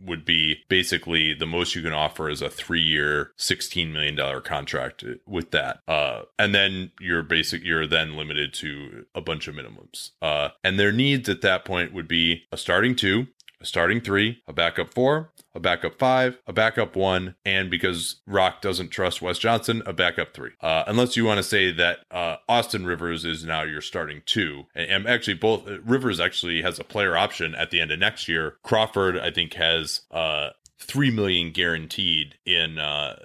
would be basically the most you can offer is a three year, sixteen million dollar contract with that. Uh, and then you're basic, you're then limited to a bunch of minimums. Uh, and their needs at that point would be a starting two, a starting three, a backup four, a backup five, a backup one, and because Rock doesn't trust Wes Johnson, a backup three. Uh, unless you want to say that uh, Austin Rivers is now your starting two, and, and actually both Rivers actually has a player option at the end of next year. Crawford, I think, has uh, three million guaranteed in uh,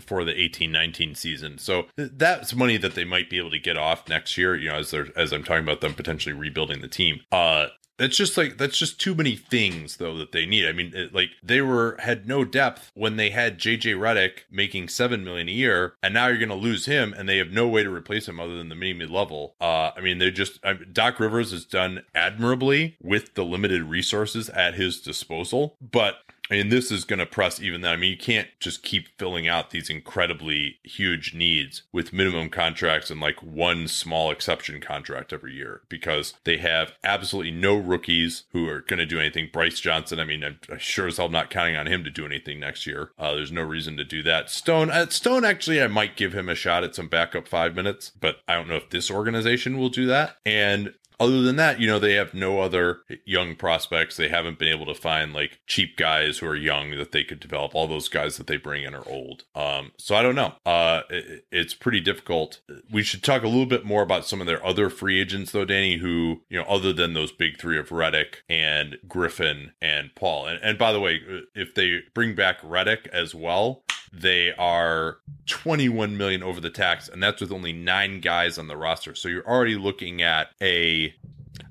for the eighteen nineteen season. So that's money that they might be able to get off next year. You know, as they're as I'm talking about them potentially rebuilding the team. Uh, that's just like that's just too many things though that they need. I mean, it, like they were had no depth when they had JJ Redick making seven million a year, and now you're going to lose him, and they have no way to replace him other than the mini level. Uh, I mean, they just I, Doc Rivers has done admirably with the limited resources at his disposal, but and this is going to press even that. I mean, you can't just keep filling out these incredibly huge needs with minimum contracts and like one small exception contract every year because they have absolutely no rookies who are going to do anything. Brice Johnson, I mean, I'm sure as hell not counting on him to do anything next year. Uh, there's no reason to do that. Stone, uh, Stone, actually, I might give him a shot at some backup five minutes, but I don't know if this organization will do that. And other than that, you know, they have no other young prospects. They haven't been able to find like cheap guys who are young that they could develop. All those guys that they bring in are old. Um, so I don't know. Uh, it, it's pretty difficult. We should talk a little bit more about some of their other free agents, though, Danny, who, you know, other than those big three of Redick and Griffin and Paul. And, and by the way, if they bring back Redick as well, they are 21 million over the tax, and that's with only nine guys on the roster. So you're already looking at a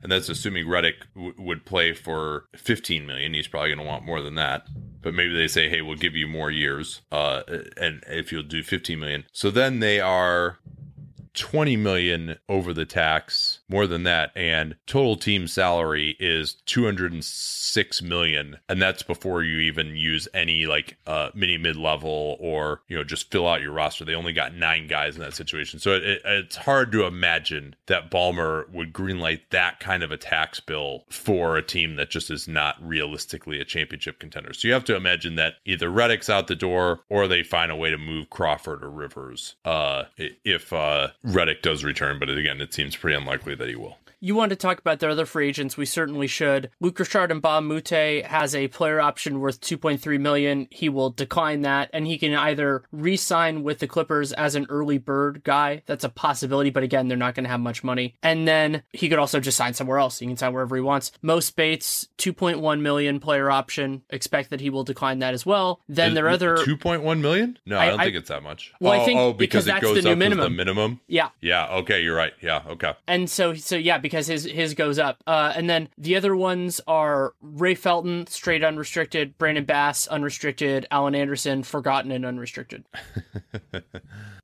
and that's assuming Redick w- would play for 15 million. He's probably going to want more than that. But maybe they say, "Hey, we'll give you more years, uh, and if you'll do 15 million." So then they are 20 million over the tax, more than that, and total team salary is 206 million, and that's before you even use any like uh, mini mid level or you know just fill out your roster. They only got nine guys in that situation, so it, it, it's hard to imagine that Ballmer would greenlight that kind of a tax bill for a team that just is not realistically a championship contender. So you have to imagine that either Redick's out the door or they find a way to move Crawford or Rivers. Uh, if uh, Redick does return, but again, it seems pretty unlikely that he will. You want to talk about their other free agents? We certainly should. Luc Richard Mbah a Moute has a player option worth 2.3 million. He will decline that, and he can either re-sign with the Clippers as an early bird guy. That's a possibility, but again, they're not going to have much money. And then he could also just sign somewhere else. He can sign wherever he wants. Mo Speights, 2.1 million player option. Expect that he will decline that as well. Then their other 2.1 million? No, I, I don't I, think it's that much. Well, oh, I think oh, because, because it goes the new minimum. the minimum. Yeah. Yeah. Okay, you're right. Yeah. Okay. And so, so yeah, because his his goes up. Uh, and then the other ones are Ray Felton, straight unrestricted, Brandon Bass, unrestricted, Alan Anderson, forgotten and unrestricted.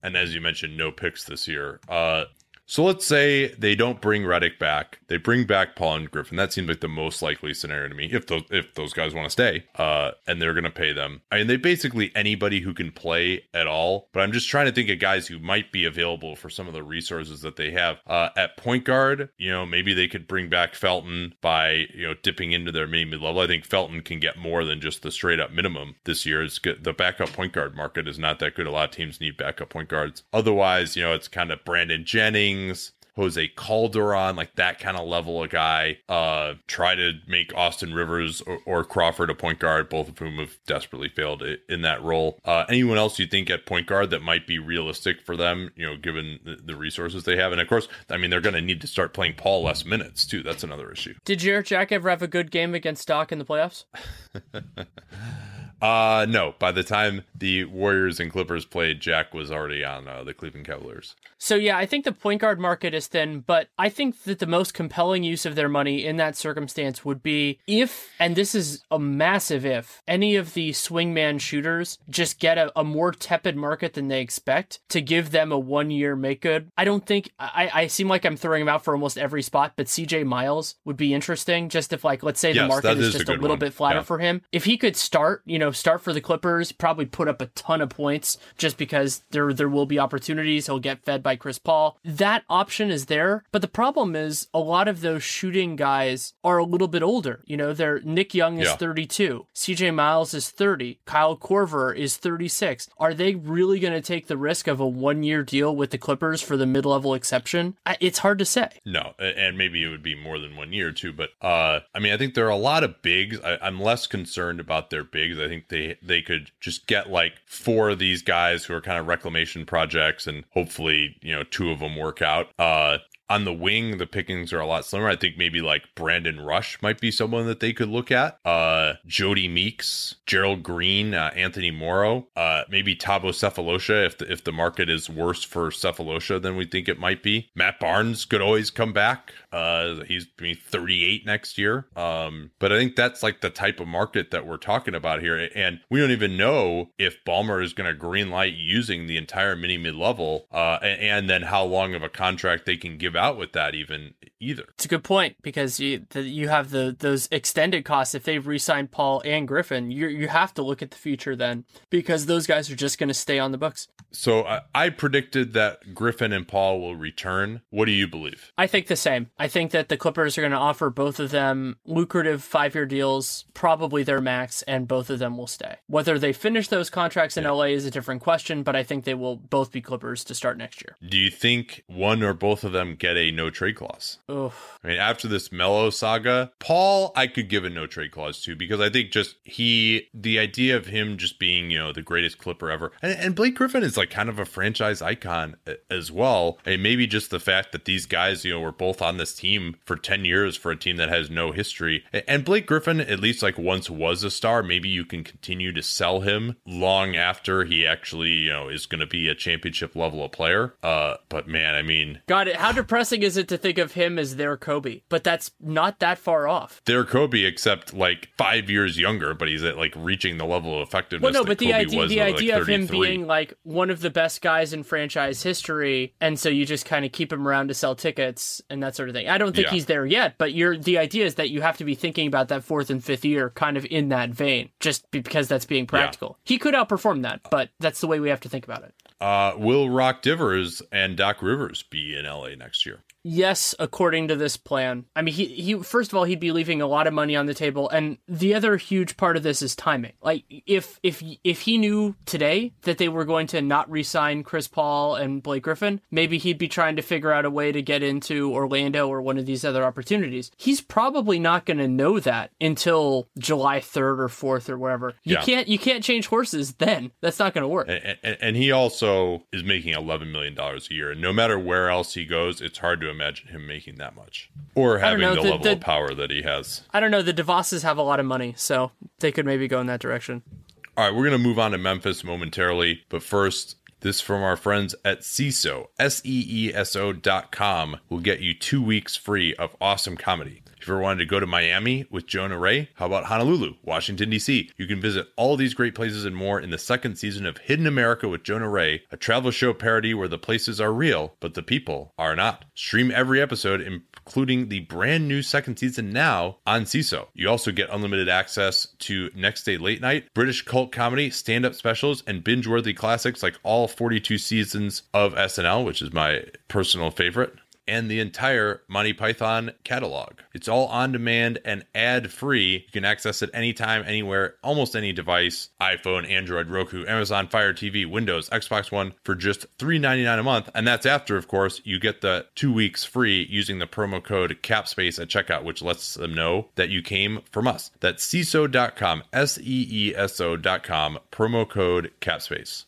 and as you mentioned, no picks this year. Uh, so let's say they don't bring Redick back. They bring back Paul and Griffin. That seems like the most likely scenario to me. If those if those guys want to stay, uh, and they're gonna pay them. I mean, they basically anybody who can play at all. But I'm just trying to think of guys who might be available for some of the resources that they have. Uh, at point guard, you know, maybe they could bring back Felton by you know dipping into their mid level. I think Felton can get more than just the straight up minimum this year. It's good. The backup point guard market is not that good. A lot of teams need backup point guards. Otherwise, you know, it's kind of Brandon Jennings Jose Calderon, like that kind of level of guy. Uh, try to make Austin Rivers or, or, Crawford a point guard, both of whom have desperately failed in that role. Uh, anyone else you think at point guard that might be realistic for them, you know, given the, the resources they have? And of course, I mean, they're going to need to start playing Paul less minutes too. That's another issue. Did Jarrett Jack ever have a good game against Doc in the playoffs? Uh no. By the time the Warriors and Clippers played, Jack was already on uh, the Cleveland Cavaliers. So yeah, I think the point guard market is thin, but I think that the most compelling use of their money in that circumstance would be if, and this is a massive if, any of the swingman shooters just get a, a more tepid market than they expect to give them a one year make good. I don't think I, I seem like I'm throwing him out for almost every spot, but CJ Miles would be interesting. Just if like let's say yes, the market is, is just a, a little one. bit flatter yeah. for him. If he could start, you know, start for the Clippers, probably put up a ton of points just because there there will be opportunities. He'll get fed by Chris Paul. That option is there, but the problem is a lot of those shooting guys are a little bit older. You know, they're Nick Young is Yeah. 32, CJ Miles is 30, Kyle Korver is 36. Are they really going to take the risk of a one year deal with the Clippers for the mid level exception? I, it's hard to say. No, and maybe it would be more than one year too. But uh, I mean, I think there are a lot of bigs. I, I'm less concerned about their bigs. I think they they could just get like four of these guys who are kind of reclamation projects, and hopefully, you know, two of them work out. Uh, on the wing, the pickings are a lot slimmer. I think maybe like Brandon Rush might be someone that they could look at. Uh, Jodie Meeks, Gerald Green, uh, Anthony Morrow, uh, maybe Thabo Sefolosha if the, if the market is worse for Cephalosha than we think it might be. Matt Barnes could always come back. Uh, he's mean, 38 next year. Um, but I think that's like the type of market that we're talking about here. And we don't even know if Ballmer is going to green light using the entire mini mid level, uh, a- and then how long of a contract they can give out with that even either. It's a good point because you the, you have the those extended costs. If they've re-signed Paul and Griffin, you you have to look at the future then because those guys are just going to stay on the books. So I, I predicted that Griffin and Paul will return. What do you believe? I think the same. I think that the Clippers are going to offer both of them lucrative five-year deals, probably their max, and both of them will stay. Whether they finish those contracts in LA is a different question, but I think they will both be Clippers to start next year. Do you think one or both of them get a no trade clause? I mean, after this Melo saga, Paul, I could give a no trade clause to because I think just he, the idea of him just being, you know, the greatest Clipper ever, and, and Blake Griffin is like kind of a franchise icon as well. And maybe just the fact that these guys, you know, were both on this team for 10 years for a team that has no history. And Blake Griffin, at least like once was a star, maybe you can continue to sell him long after he actually, you know, is going to be a championship level of player. Uh, but man, I mean, God, how depressing is it to think of him as their Kobe? But that's not that far off. they're Kobe, except like five years younger, but he's at like reaching the level of effectiveness. Well, no, but the idea, the at, like, idea of him being like one of the best guys in franchise history, and so you just kind of keep him around to sell tickets and that sort of thing. I don't think Yeah. he's there yet, but you're the idea is that you have to be thinking about that fourth and fifth year kind of in that vein, just because that's being practical. He could outperform that, but that's the way we have to think about it. Uh, will Rock Divers and Doc Rivers be in LA next year? Yes, according to this plan. I mean, he he first of all he'd be leaving a lot of money on the table, and the other huge part of this is timing. Like if if if he knew today that they were going to not re-sign Chris Paul and Blake Griffin, maybe he'd be trying to figure out a way to get into Orlando or one of these other opportunities. He's probably not going to know that until July third or fourth or wherever. You Yeah. can't you can't change horses then. That's not going to work. And, and, and he also is making eleven million dollars a year, and no matter where else he goes, it's hard to imagine him making that much or having know, the, the- level the- of power that he has. I don't know. The DeVosses have a lot of money, so they could maybe go in that direction. All right, we're going to move on to Memphis momentarily, but first, this from our friends at Seeso, S E E S O dot com, will get you two weeks free of awesome comedy. If you ever wanted to go to Miami with Jonah Ray, how about Honolulu, Washington, D.C.? You can visit all these great places and more in the second season of Hidden America with Jonah Ray, a travel show parody where the places are real, but the people are not. Stream every episode, including the brand new second season now on Seeso. You also get unlimited access to Next Day Late Night, British cult comedy, stand up specials, and binge worthy classics like all 42 seasons of SNL, which is my personal favorite and the entire Monty Python catalog. It's all on demand and ad free. You can access it anytime, anywhere, almost any device iPhone, Android, Roku, Amazon Fire TV, Windows, Xbox One for just $3.99 a month. And that's after, of course, you get the two weeks free using the promo code CAPSPACE at checkout, which lets them know that you came from us. That's Seeso.com, S E E S O.com, promo code CAPSPACE.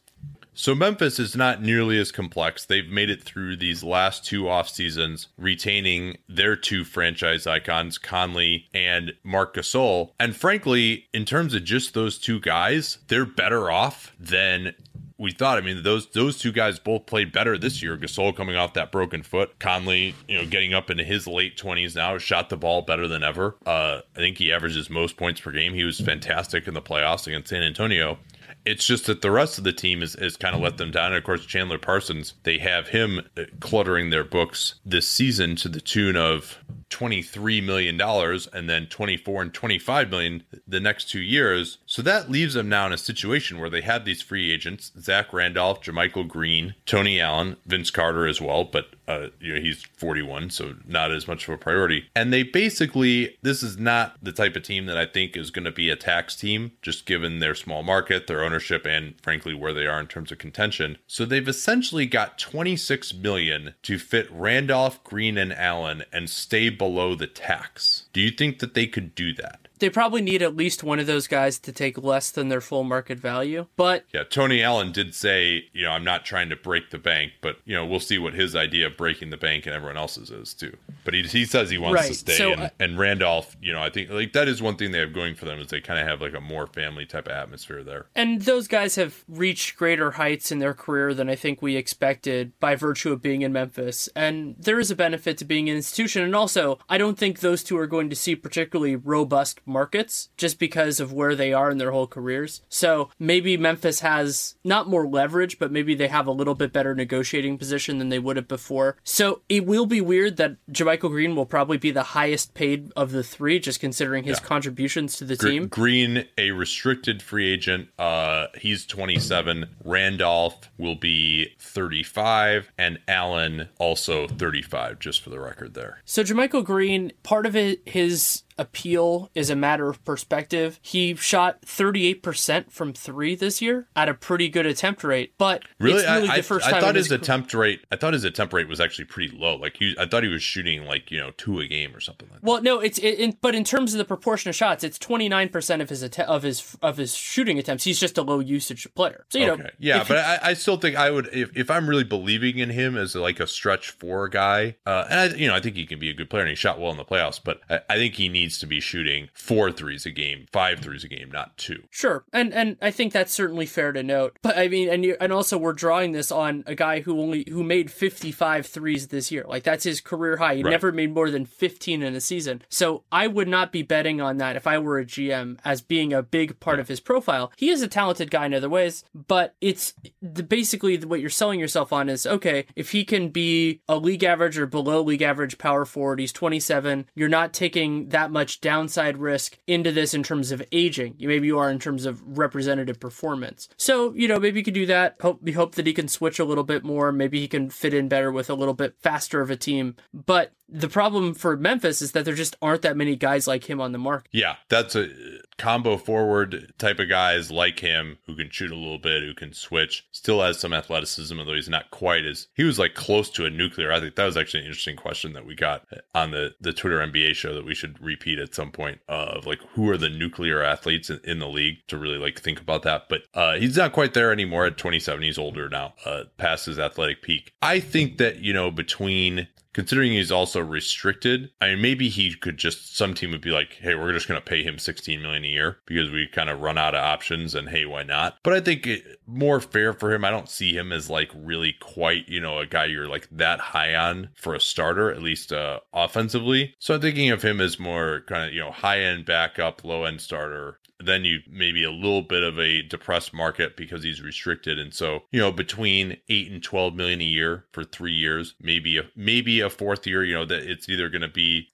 So Memphis is not nearly as complex. They've made it through these last two off seasons, retaining their two franchise icons, Conley and Marc Gasol. And frankly, in terms of just those two guys, they're better off than we thought. I mean, those those two guys both played better this year. Gasol coming off that broken foot, Conley, you know, getting up into his late twenties now, shot the ball better than ever. Uh, I think he averages most points per game. He was fantastic in the playoffs against San Antonio. It's just that the rest of the team is, is kind of let them down. And of course, Chandler Parsons, they have him cluttering their books this season to the tune of 23 million dollars and then 24 and 25 million the next two years. So that leaves them now in a situation where they have these free agents: Zach Randolph, JaMychal Green, Tony Allen, Vince Carter as well, but uh, you know he's 41, so not as much of a priority. And they basically, this is not the type of team that I think is going to be a tax team, just given their small market, their ownership, and frankly where they are in terms of contention. So they've essentially got 26 million to fit Randolph, Green, and Allen and stay below the tax. Do you think that they could do that? They probably need at least one of those guys to take less than their full market value. But yeah, Tony Allen did say, you know, I'm not trying to break the bank, but you know, we'll see what his idea of breaking the bank and everyone else's is too. But he, he says he wants right. to stay. So, and, uh, and Randolph, you know, I think like that is one thing they have going for them is they kind of have like a more family type of atmosphere there. And those guys have reached greater heights in their career than I think we expected by virtue of being in Memphis. And there is a benefit to being an institution. And also, I don't think those two are going to see particularly robust markets just because of where they are in their whole careers. So maybe Memphis has not more leverage, but maybe they have a little bit better negotiating position than they would have before. So it will be weird that JaMychal Green will probably be the highest paid of the three, just considering his Yeah. contributions to the Gre- team. Green, a restricted free agent. Uh, he's 27. Randolph will be 35, and Allen also 35. Just for the record, there. So JaMychal Green, part of it, his appeal is a matter of perspective. He shot 38% from three this year at a pretty good attempt rate, but Really, it's really I, the first I, time I thought in his attempt rate. I thought his attempt rate was actually pretty low. Like he, I thought he was shooting like you know two a game or something like that. Well, no, it's it, in, but in terms of the proportion of shots, it's 29% of his att- of his of his shooting attempts. He's just a low usage player. So you know, okay, yeah, but you- I, I still think I would if, if I'm really believing in him as like a stretch four guy, uh, and I you know I think he can be a good player and he shot well in the playoffs, but I, I think he needs to be shooting four threes a game, five threes a game, not two. Sure, and and I think that's certainly fair to note. But I mean, and you, and also we're drawing this on a guy who only who made 55 threes this year. Like that's his career high. He Right. never made more than 15 in a season. So I would not be betting on that if I were a GM as being a big part of his profile. He is a talented guy in other ways, but it's the, basically what you're selling yourself on is okay. If he can be a league average or below league average power forward, he's 27. You're not taking that much downside risk into this in terms of aging. Maybe you are in terms of representative performance. So you know maybe you could do that. Hope we hope that he can switch a little bit more. Maybe he can fit in better with a little bit faster of a team. But the problem for Memphis is that there just aren't that many guys like him on the market. Yeah, that's a combo forward type of guys like him who can shoot a little bit, who can switch, still has some athleticism, although he's not quite as he was like close to a nuclear. I think that was actually an interesting question that we got on the the Twitter NBA show that we should repeat at some point of like who are the nuclear athletes in, in the league to really like think about that. But uh, he's not quite there anymore at 27. He's older now, uh, past his athletic peak. I think that you know between considering he's also restricted i mean maybe he could just some team would be like hey we're just going to pay him 16 million a year because we kind of run out of options and hey why not? But i think it, more fair for him i don't see him as like really quite you know a guy you're like that high on for a starter at least uh offensively. So i'm thinking of him as more kind of you know high end backup low end starter then you maybe a little bit of a depressed market because he's restricted and so you know between 8 and 12 million a year for 3 years maybe a maybe a fourth year you know that it's either going to be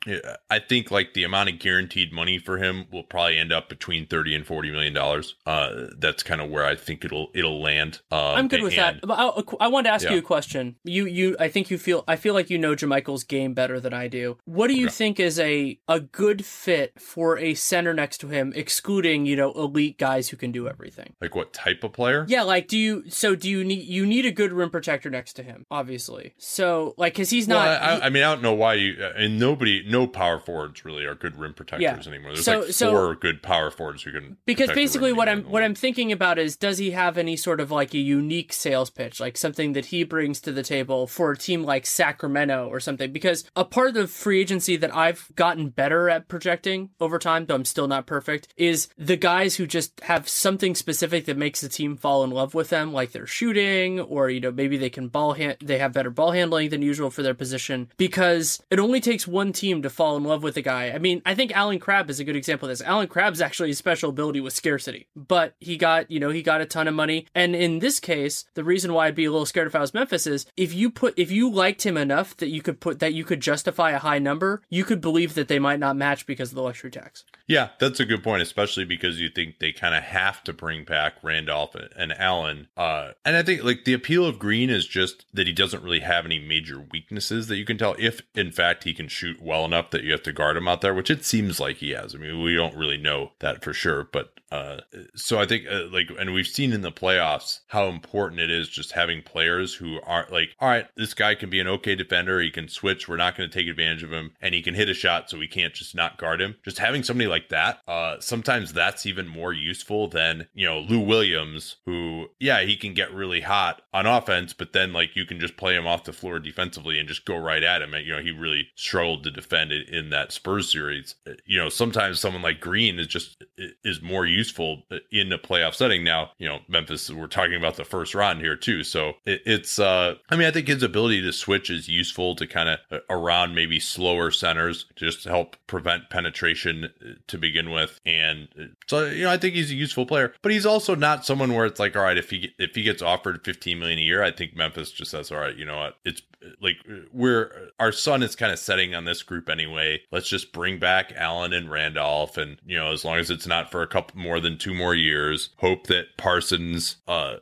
i think like the amount of guaranteed money for him will probably end up between 30 and 40 million dollars uh that's kind of where i think it'll it'll land um, I'm good with and- that. I, I wanted to ask Yeah. you a question. You, you, I think you feel, I feel like you know JaMychal's game better than I do. What do you think is a a good fit for a center next to him, excluding you know elite guys who can do everything? like what type of player Yeah, like do you? So do you need you need a good rim protector next to him? Obviously. So like, cause he's Well, not. I, he- I mean, I don't know why you uh, and nobody, no power forwards really are good rim protectors Yeah. anymore. There's So- like so- four good power forwards who can. because protect the rim basically what I'm what I'm thinking about is does he have any sort of like a unique sales pitch like something that he brings to the table for a team like Sacramento or something because a part of the free agency that I've gotten better at projecting over time though I'm still not perfect is the guys who just have something specific that makes the team fall in love with them, like their shooting, or you know maybe they can ball hand they have better ball handling than usual for their position. Because it only takes one team to fall in love with a guy. I mean, I think Allen Crabbe is a good example of this. Allen Crabbe's actually a special ability with scarcity, but he got you know he got a ton of money, and in this case, the reason why I'd be a little scared if I was Memphis is if you put if you liked him enough that you could put that you could justify a high number, you could believe that they might not match because of the luxury tax. Yeah, that's a good point, especially because you think they kind of have to bring back Randolph and Allen. Uh, and I think like the appeal of Green is just that he doesn't really have any major weaknesses that you can tell if, in fact, he can shoot well enough that you have to guard him out there, which it seems like he has. I mean, we don't really know that for sure, but uh, so I think uh, like, and we've seen in the playoffs how important it is just having players who aren't like, all right, this guy can be an okay defender. He can switch. We're not going to take advantage of him, and he can hit a shot, so we can't just not guard him. Just having somebody like that, uh, sometimes that's even more useful than you know Lou Williams, who yeah he can get really hot on offense, but then like you can just play him off the floor defensively and just go right at him. And you know he really struggled to defend it in that Spurs series. Uh, you know sometimes someone like Green is just is more useful in a playoff setting. Now, you know, Memphis, we're talking about the first round here too. So it, it's, uh, I mean, I think his ability to switch is useful to kind of uh, around maybe slower centers to just help prevent penetration uh, to begin with. And so, you know, I think he's a useful player, but he's also not someone where it's like, all right, if he, if he gets offered 15 million a year, I think Memphis just says, all right, you know what, it's like we're our sun is kind of setting on this group anyway. Let's just bring back Allen and Randolph, and you know, as long as it's not for a couple more than two more years, hope that Parsons uh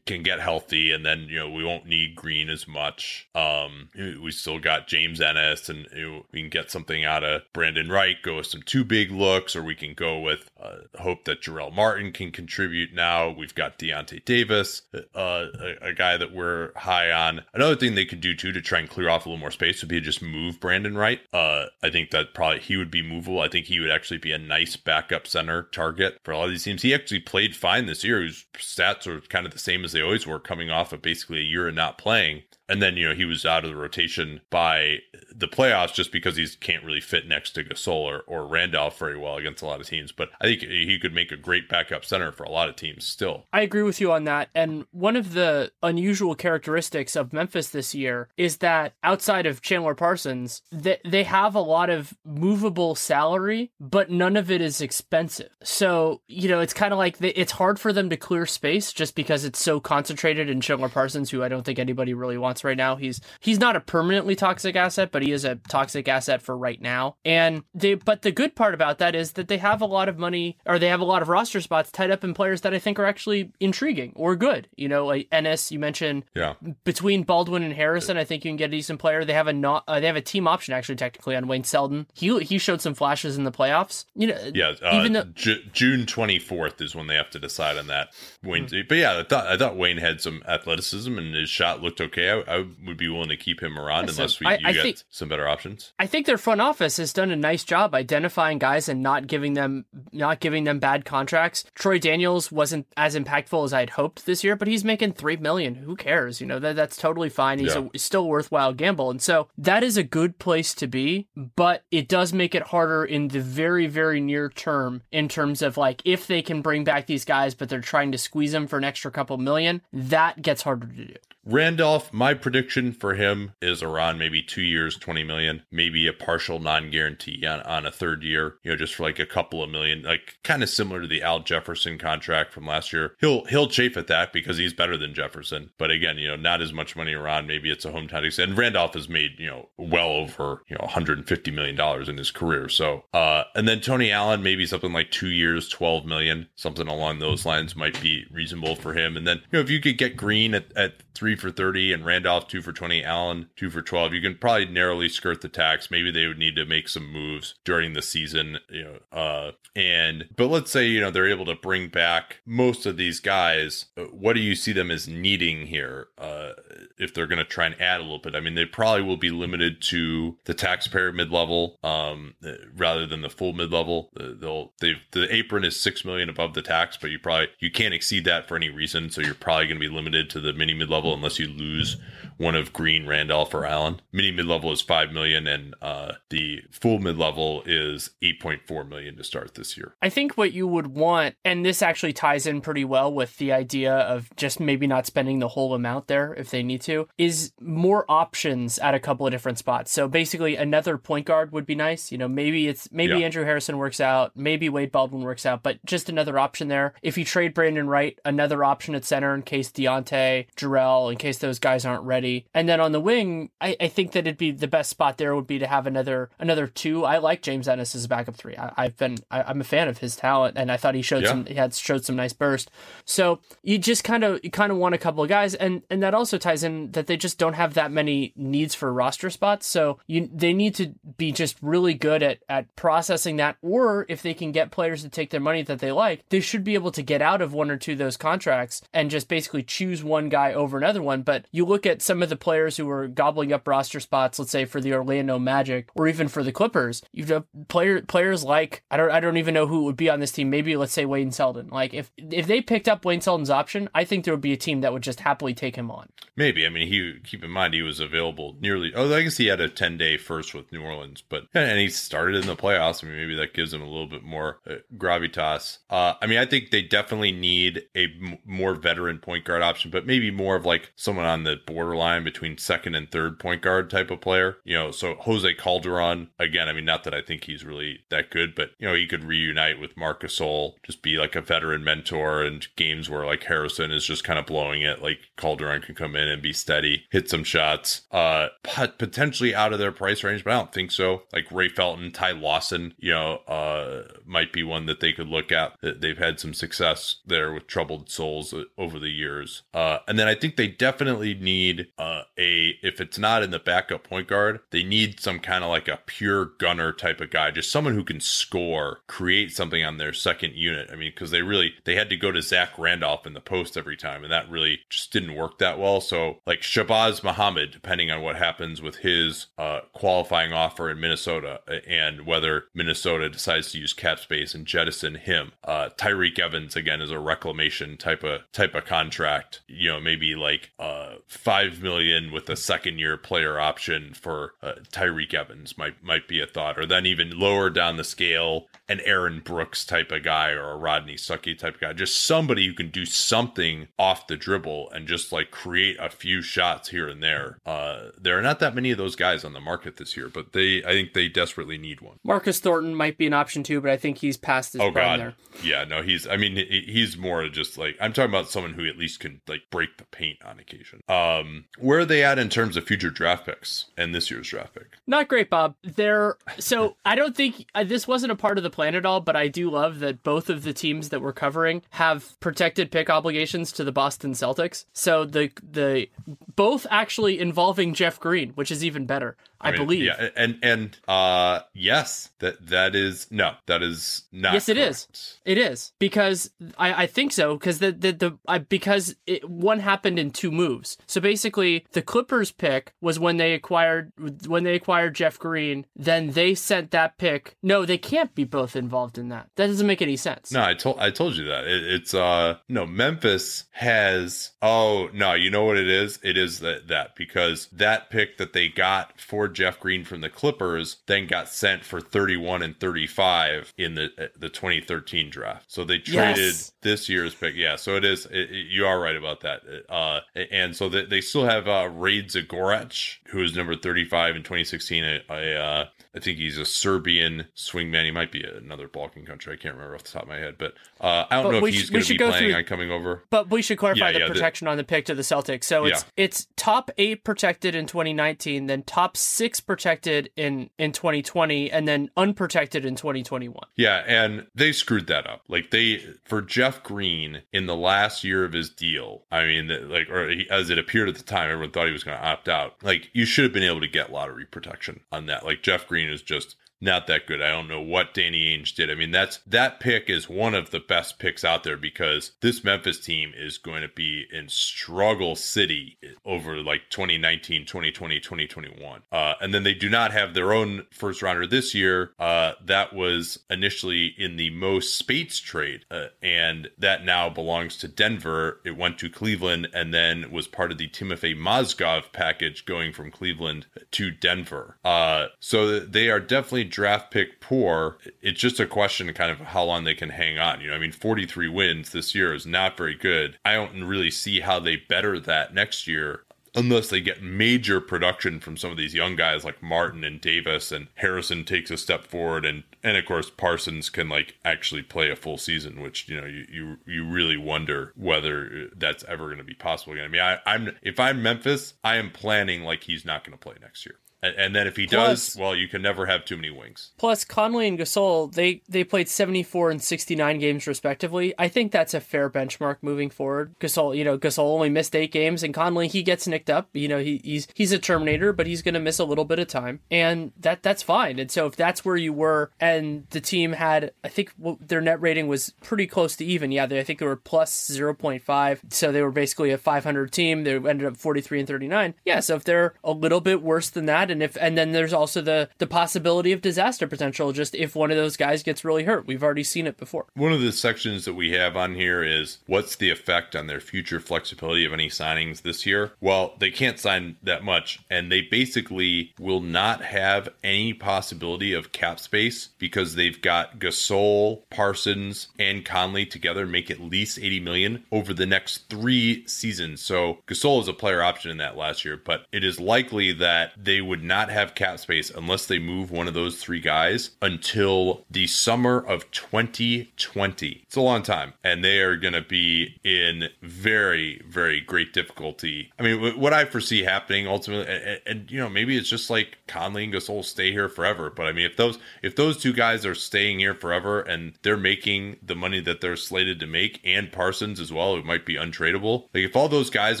can get healthy, and then you know we won't need Green as much. Um, we still got James Ennis, and you know, we can get something out of Brandon Wright. Go with some two big looks, or we can go with uh, hope that Jarell Martin can contribute. Now we've got Deyonta Davis, uh, a, a guy that we're high on. Another thing they could do do too to try and clear off a little more space would be to just move Brandon Wright. Uh, I think that probably he would be movable. I think he would actually be a nice backup center target for a lot of these teams. He actually played fine this year. His stats are kind of the same as they always were, coming off of basically a year of not playing. And then, you know, he was out of the rotation by the playoffs just because he can't really fit next to Gasol or, or Randolph very well against a lot of teams. But I think he could make a great backup center for a lot of teams still. I agree with you on that. And one of the unusual characteristics of Memphis this year is that outside of Chandler Parsons, they, they have a lot of movable salary, but none of it is expensive. So, you know, it's kind of like it's hard for them to clear space just because it's so concentrated in Chandler Parsons, who I don't think anybody really wants right now. He's he's not a permanently toxic asset, but he is a toxic asset for right now. And they, but the good part about that is that they have a lot of money, or they have a lot of roster spots tied up in players that I think are actually intriguing or good. You know, like Ennis, you mentioned. Yeah. Between Baldwin and Harrison, I think you can get a decent player. They have a not, uh, they have a team option actually technically on Wayne Selden. He he showed some flashes in the playoffs. You know. Yeah. Uh, even though, J- June twenty fourth is when they have to decide on that. Wayne, mm-hmm. but yeah, I thought I thought Wayne had some athleticism and his shot looked okay. I, I would be willing to keep him around yeah, unless we I, you I get think, some better options. I think their front office has done a nice job identifying guys and not giving them not giving them bad contracts. Troy Daniels wasn't as impactful as I'd hoped this year, but he's making three million. Who cares? You know that that's totally fine. He's yeah. a, still a worthwhile gamble, and so that is a good place to be. But it does make it harder in the very very near term in terms of like if they can bring back these guys, but they're trying to squeeze them for an extra couple million. That gets harder to do. Randolph, my prediction for him is around maybe two years, 20 million, maybe a partial non guarantee on, on a third year, you know, just for like a couple of million, like kind of similar to the Al Jefferson contract from last year. He'll, he'll chafe at that because he's better than Jefferson. But again, you know, not as much money around. Maybe it's a hometown. And Randolph has made, you know, well over, you know, 150 million dollars in his career. So, uh, and then Tony Allen, maybe something like two years, 12 million, something along those lines might be reasonable for him. And then, you know, if you could get Green at, at three for 30 and Randolph two for 20, Allen two for 12. You can probably narrowly skirt the tax. Maybe they would need to make some moves during the season, you know, uh, and, but let's say, you know, they're able to bring back most of these guys. Uh, what do you see them as needing here? Uh, if they're going to try and add a little bit, I mean, they probably will be limited to the taxpayer mid level, um, rather than the full mid level. They'll, they've, the apron is 6 million above the tax, but you probably, you can't exceed that for any reason. So you're probably going to be limited to the mini mid level unless you lose one of Green, Randolph, or Allen. Mini mid level is five million, and uh, the full mid level is eight point four million to start this year. I think what you would want, and this actually ties in pretty well with the idea of just maybe not spending the whole amount there if they need to, is more options at a couple of different spots. So basically, another point guard would be nice. You know, maybe it's maybe Yeah. Andrew Harrison works out, maybe Wade Baldwin works out, but just another option there. If you trade Brandon Wright, another option at center in case Deyonta, Jarell, in case those guys aren't ready. And then on the wing, I, I think that it'd be the best spot there would be to have another another two. I like James Ennis as a backup three. I, I've been I, I'm a fan of his talent, and I thought he showed Yeah. some he had showed some nice burst. So you just kind of you kind of want a couple of guys, and and that also ties in that they just don't have that many needs for roster spots. So you they need to be just really good at at processing that, or if they can get players to take their money that they like, they should be able to get out of one or two of those contracts and just basically choose one guy over another one. But you look at some of the players who were gobbling up roster spots, let's say for the Orlando Magic or even for the Clippers. You've got player players like I don't I don't even know who would be on this team. Maybe let's say Wayne Selden. Like if if they picked up Wayne Selden's option, I think there would be a team that would just happily take him on. Maybe. I mean, he keep in mind he was available nearly. Oh, I guess he had a ten day first with New Orleans, but and he started in the playoffs. I mean, maybe that gives him a little bit more uh, gravitas. Uh, I mean, I think they definitely need a m- more veteran point guard option, but maybe more of like someone on the borderline between second and third point guard type of player. You know, so Jose Calderon again. I mean, not that I think he's really that good, but you know, he could reunite with Marc Gasol, just be like a veteran mentor, and games where like Harrison is just kind of blowing it, like Calderon can come in and be steady, hit some shots. Uh, pot- potentially out of their price range, but I don't think so. Like Ray Felton, Ty Lawson, you know, uh, might be one that they could look at. They've had some success there with troubled souls over the years. Uh, and then I think they definitely need uh, a if it's not in the backup point guard, they need some kind of like a pure gunner type of guy, just someone who can score, create something on their second unit. I mean, because they really they had to go to Zach Randolph in the post every time, and that really just didn't work that well. So like Shabazz Muhammad, depending on what happens with his uh, qualifying offer in Minnesota and whether Minnesota decides to use cap space and jettison him, uh, Tyreke Evans again is a reclamation type of type of contract. You know, maybe like uh, five million with a second year player option for uh, Tyreke Evans might might be a thought, or then even lower down the scale, an Aaron Brooks type of guy or a Rodney Stuckey type of guy, just somebody who can do something off the dribble and just like create a few shots here and there. Uh, there are not that many of those guys on the market this year, but they I think they desperately need one. Marcus Thornton might be an option too, but I think he's past his Oh prime God, there. yeah, no, he's. I mean, he's more just like I'm talking about someone who at least can like break the paint on occasion. Um, where are they at in terms of future draft picks and this year's draft pick? Not great, Bob. They're so I don't think uh, this wasn't a part of the plan at all, but I do love that both of the teams that we're covering have protected pick obligations to the Boston Celtics. So the the both actually involving Jeff Green, which is even better, I, mean, believe. Yeah, and and uh, yes, that that is no, that is not. Yes, it is. correct. It is because I, I think so because the the, the I, because it, one happened in two moves. So basically, the Clippers pick was when they acquired when they acquired Jeff Green. Then they sent that pick. No, they can't be both involved in that. That doesn't make any sense. No, I told I told you that it, it's uh no Memphis has oh no you know what it is it is that that because that pick that they got for Jeff Green from the Clippers then got sent for 31 and 35 in the uh, the 2013 draft. So they traded Yes. this year's pick. Yeah so it is it, it- you are right about that. Uh and so they, they still have uh Rade Zagorac who is number 35 in 2016 a, a uh I think he's a Serbian swingman. He might be another Balkan country. I can't remember off the top of my head, but uh, I don't But know if he's should- going to be go planning through- on coming over. But we should clarify Yeah, the yeah, the- protection on the pick to the Celtics. So it's Yeah. it's top eight protected in 2019, then top six protected in in 2020, and then unprotected in 2021. Yeah, and they screwed that up. Like they for Jeff Green in the last year of his deal. I mean, like or he, as it appeared at the time, everyone thought he was going to opt out. Like you should have been able to get lottery protection on that. Like Jeff Green is just not that good. I don't know what Danny Ainge did. I mean, that's that pick is one of the best picks out there because this Memphis team is going to be in struggle city over like 2019, 2020, 2021. Uh, and then they do not have their own first rounder this year. Uh, that was initially in the Mo Speights trade, uh, and that now belongs to Denver. It went to Cleveland and then was part of the Timofey Mozgov package going from Cleveland to Denver. Uh, so they are definitely draft pick poor. It's just a question kind of how long they can hang on. You know, I mean, 43 wins this year is not very good. I don't really see how they better that next year unless they get major production from some of these young guys like Martin and Davis and Harrison takes a step forward and and of course Parsons can like actually play a full season which you know you you, you really wonder whether that's ever going to be possible again. I mean I, I'm if I'm Memphis I am planning like he's not going to play next year. And, then if he plus, does, well, you can never have too many wings. Plus, Conley and Gasol, they they played 74 and 69 games respectively. I think that's a fair benchmark moving forward. Gasol, you know, Gasol only missed eight games, and Conley he gets nicked up. You know, he, he's he's a Terminator, but he's going to miss a little bit of time, and that that's fine. And so if that's where you were, and the team had, I think their net rating was pretty close to even. Yeah, they, I think they were plus 0.5, so they were basically a 500 team. They ended up 43 and 39. Yeah, so if they're a little bit worse than that and if and then there's also the the possibility of disaster potential just if one of those guys gets really hurt. We've already seen it before. One of the sections that we have on here is what's the effect on their future flexibility of any signings this year? Well, they can't sign that much and they basically will not have any possibility of cap space because they've got Gasol, Parsons, and Conley together make at least 80 million over the next 3 seasons. So, Gasol is a player option in that last year, but it is likely that they would not have cap space unless they move one of those three guys until the summer of 2020. It's a long time, and they are going to be in very, very great difficulty. I mean, what I foresee happening ultimately, and, and you know, maybe it's just like Conley and Gasol stay here forever. But I mean, if those if those two guys are staying here forever and they're making the money that they're slated to make, and Parsons as well, it might be untradeable. Like if all those guys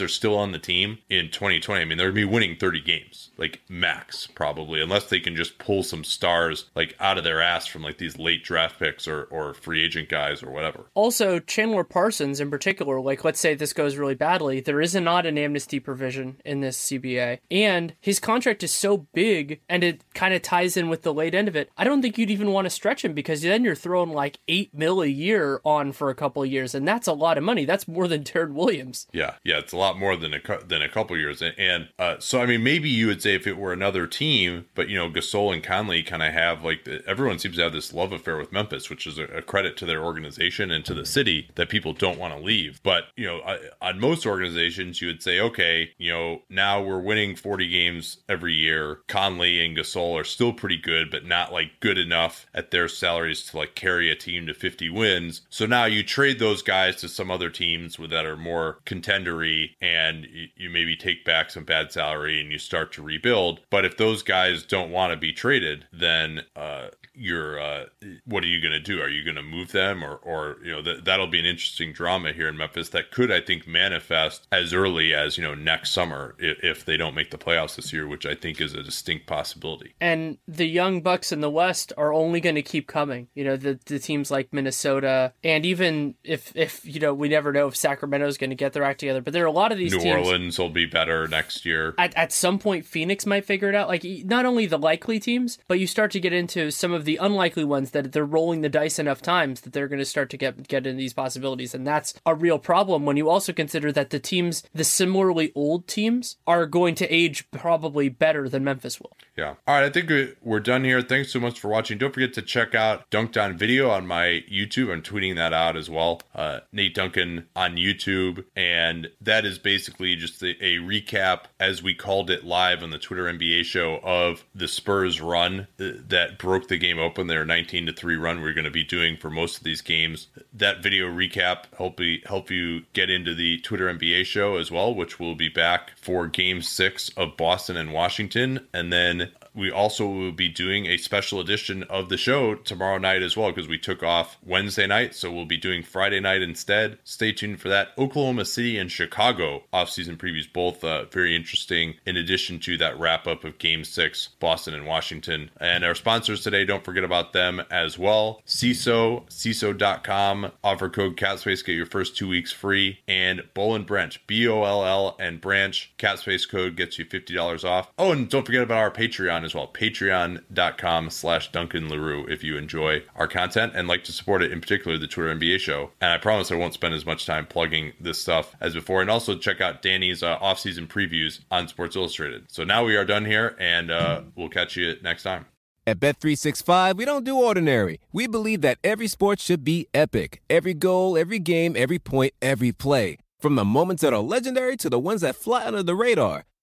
are still on the team in 2020, I mean, they're gonna be winning 30 games, like max probably, unless they can just pull some stars like out of their ass from like these late draft picks or or free agent guys or whatever. Also, Chandler Parsons in particular, like let's say this goes really badly, there is not an amnesty provision in this CBA, and his contract is so big and it kind of ties in with the late end of it. I don't think you'd even want to stretch him because then you're throwing like eight mil a year on for a couple of years, and that's a lot of money. That's more than Deron Williams. Yeah, yeah, it's a lot more than a than a couple years, and, and uh, so I mean maybe you would say if it were another team, but you know Gasol and Conley kind of have like the, everyone seems to have this love affair with Memphis, which is a, a, credit to their organization and to the city that people don't want to leave. But you know, on most organizations, you would say, okay, you know, now we're winning 40 games every year. Conley and Gasol are still pretty good, but not like good enough at their salaries to like carry a team to 50 wins. So now you trade those guys to some other teams that are more contendery, and you, you maybe take back some bad salary and you start to rebuild. But if those guys don't want to be traded, then uh, you're uh, what are you going to do? Are you going to move them, or or you know th- that'll be an interesting drama here in Memphis that could I think manifest as early as you know next summer if, if they don't make the playoffs this year, which I think is a distinct possibility. And the young Bucks in the West are only going to keep coming. You know the the teams like Minnesota, and even if if you know we never know if Sacramento is going to get their act together, but there are a lot of these. New teams, Orleans will be better next year. At at some point, Phoenix might figure it out. Like not only the likely teams, but you start to get into some of the unlikely ones that they're rolling the dice enough times that they're going to start to get get in these possibilities, and that's a real problem when you also consider that the teams, the similarly old teams, are going to age probably better than Memphis will. Yeah. All right. I think we're done here. Thanks so much for watching. Don't forget to check out Dunc'd On Video on my YouTube. I'm tweeting that out as well. Uh, Nate Duncan on YouTube. And that is basically just a, a, recap, as we called it live on the Twitter NBA show, of the Spurs run uh, that broke the game open, their 19 to 3 run we're going to be doing for most of these games. That video recap help, be, help you get into the Twitter NBA show as well, which will be back for game six of Boston and Washington. And then we also will be doing a special edition of the show tomorrow night as well because we took off Wednesday night. So we'll be doing Friday night instead. Stay tuned for that. Oklahoma City and Chicago offseason previews, both uh, very interesting, in addition to that wrap up of game six, Boston and Washington. And our sponsors today, don't forget about them as well. Seeso, Seeso.com, offer code CatSpace, get your first two weeks free. And Boll and Branch, B O L L and Branch, CatSpace code gets you $50 off. Oh, and don't forget about our Patreon as well. Patreon.com slash DuncanLeroux if you enjoy our content and like to support it, in particular the Twitter NBA show. And I promise I won't spend as much time plugging this stuff as before. And also check out Danny's uh, off-season previews on Sports Illustrated. So now we are done here, and uh, we'll catch you next time. At Bet365, we don't do ordinary. We believe that every sport should be epic. Every goal, every game, every point, every play. From the moments that are legendary to the ones that fly under the radar.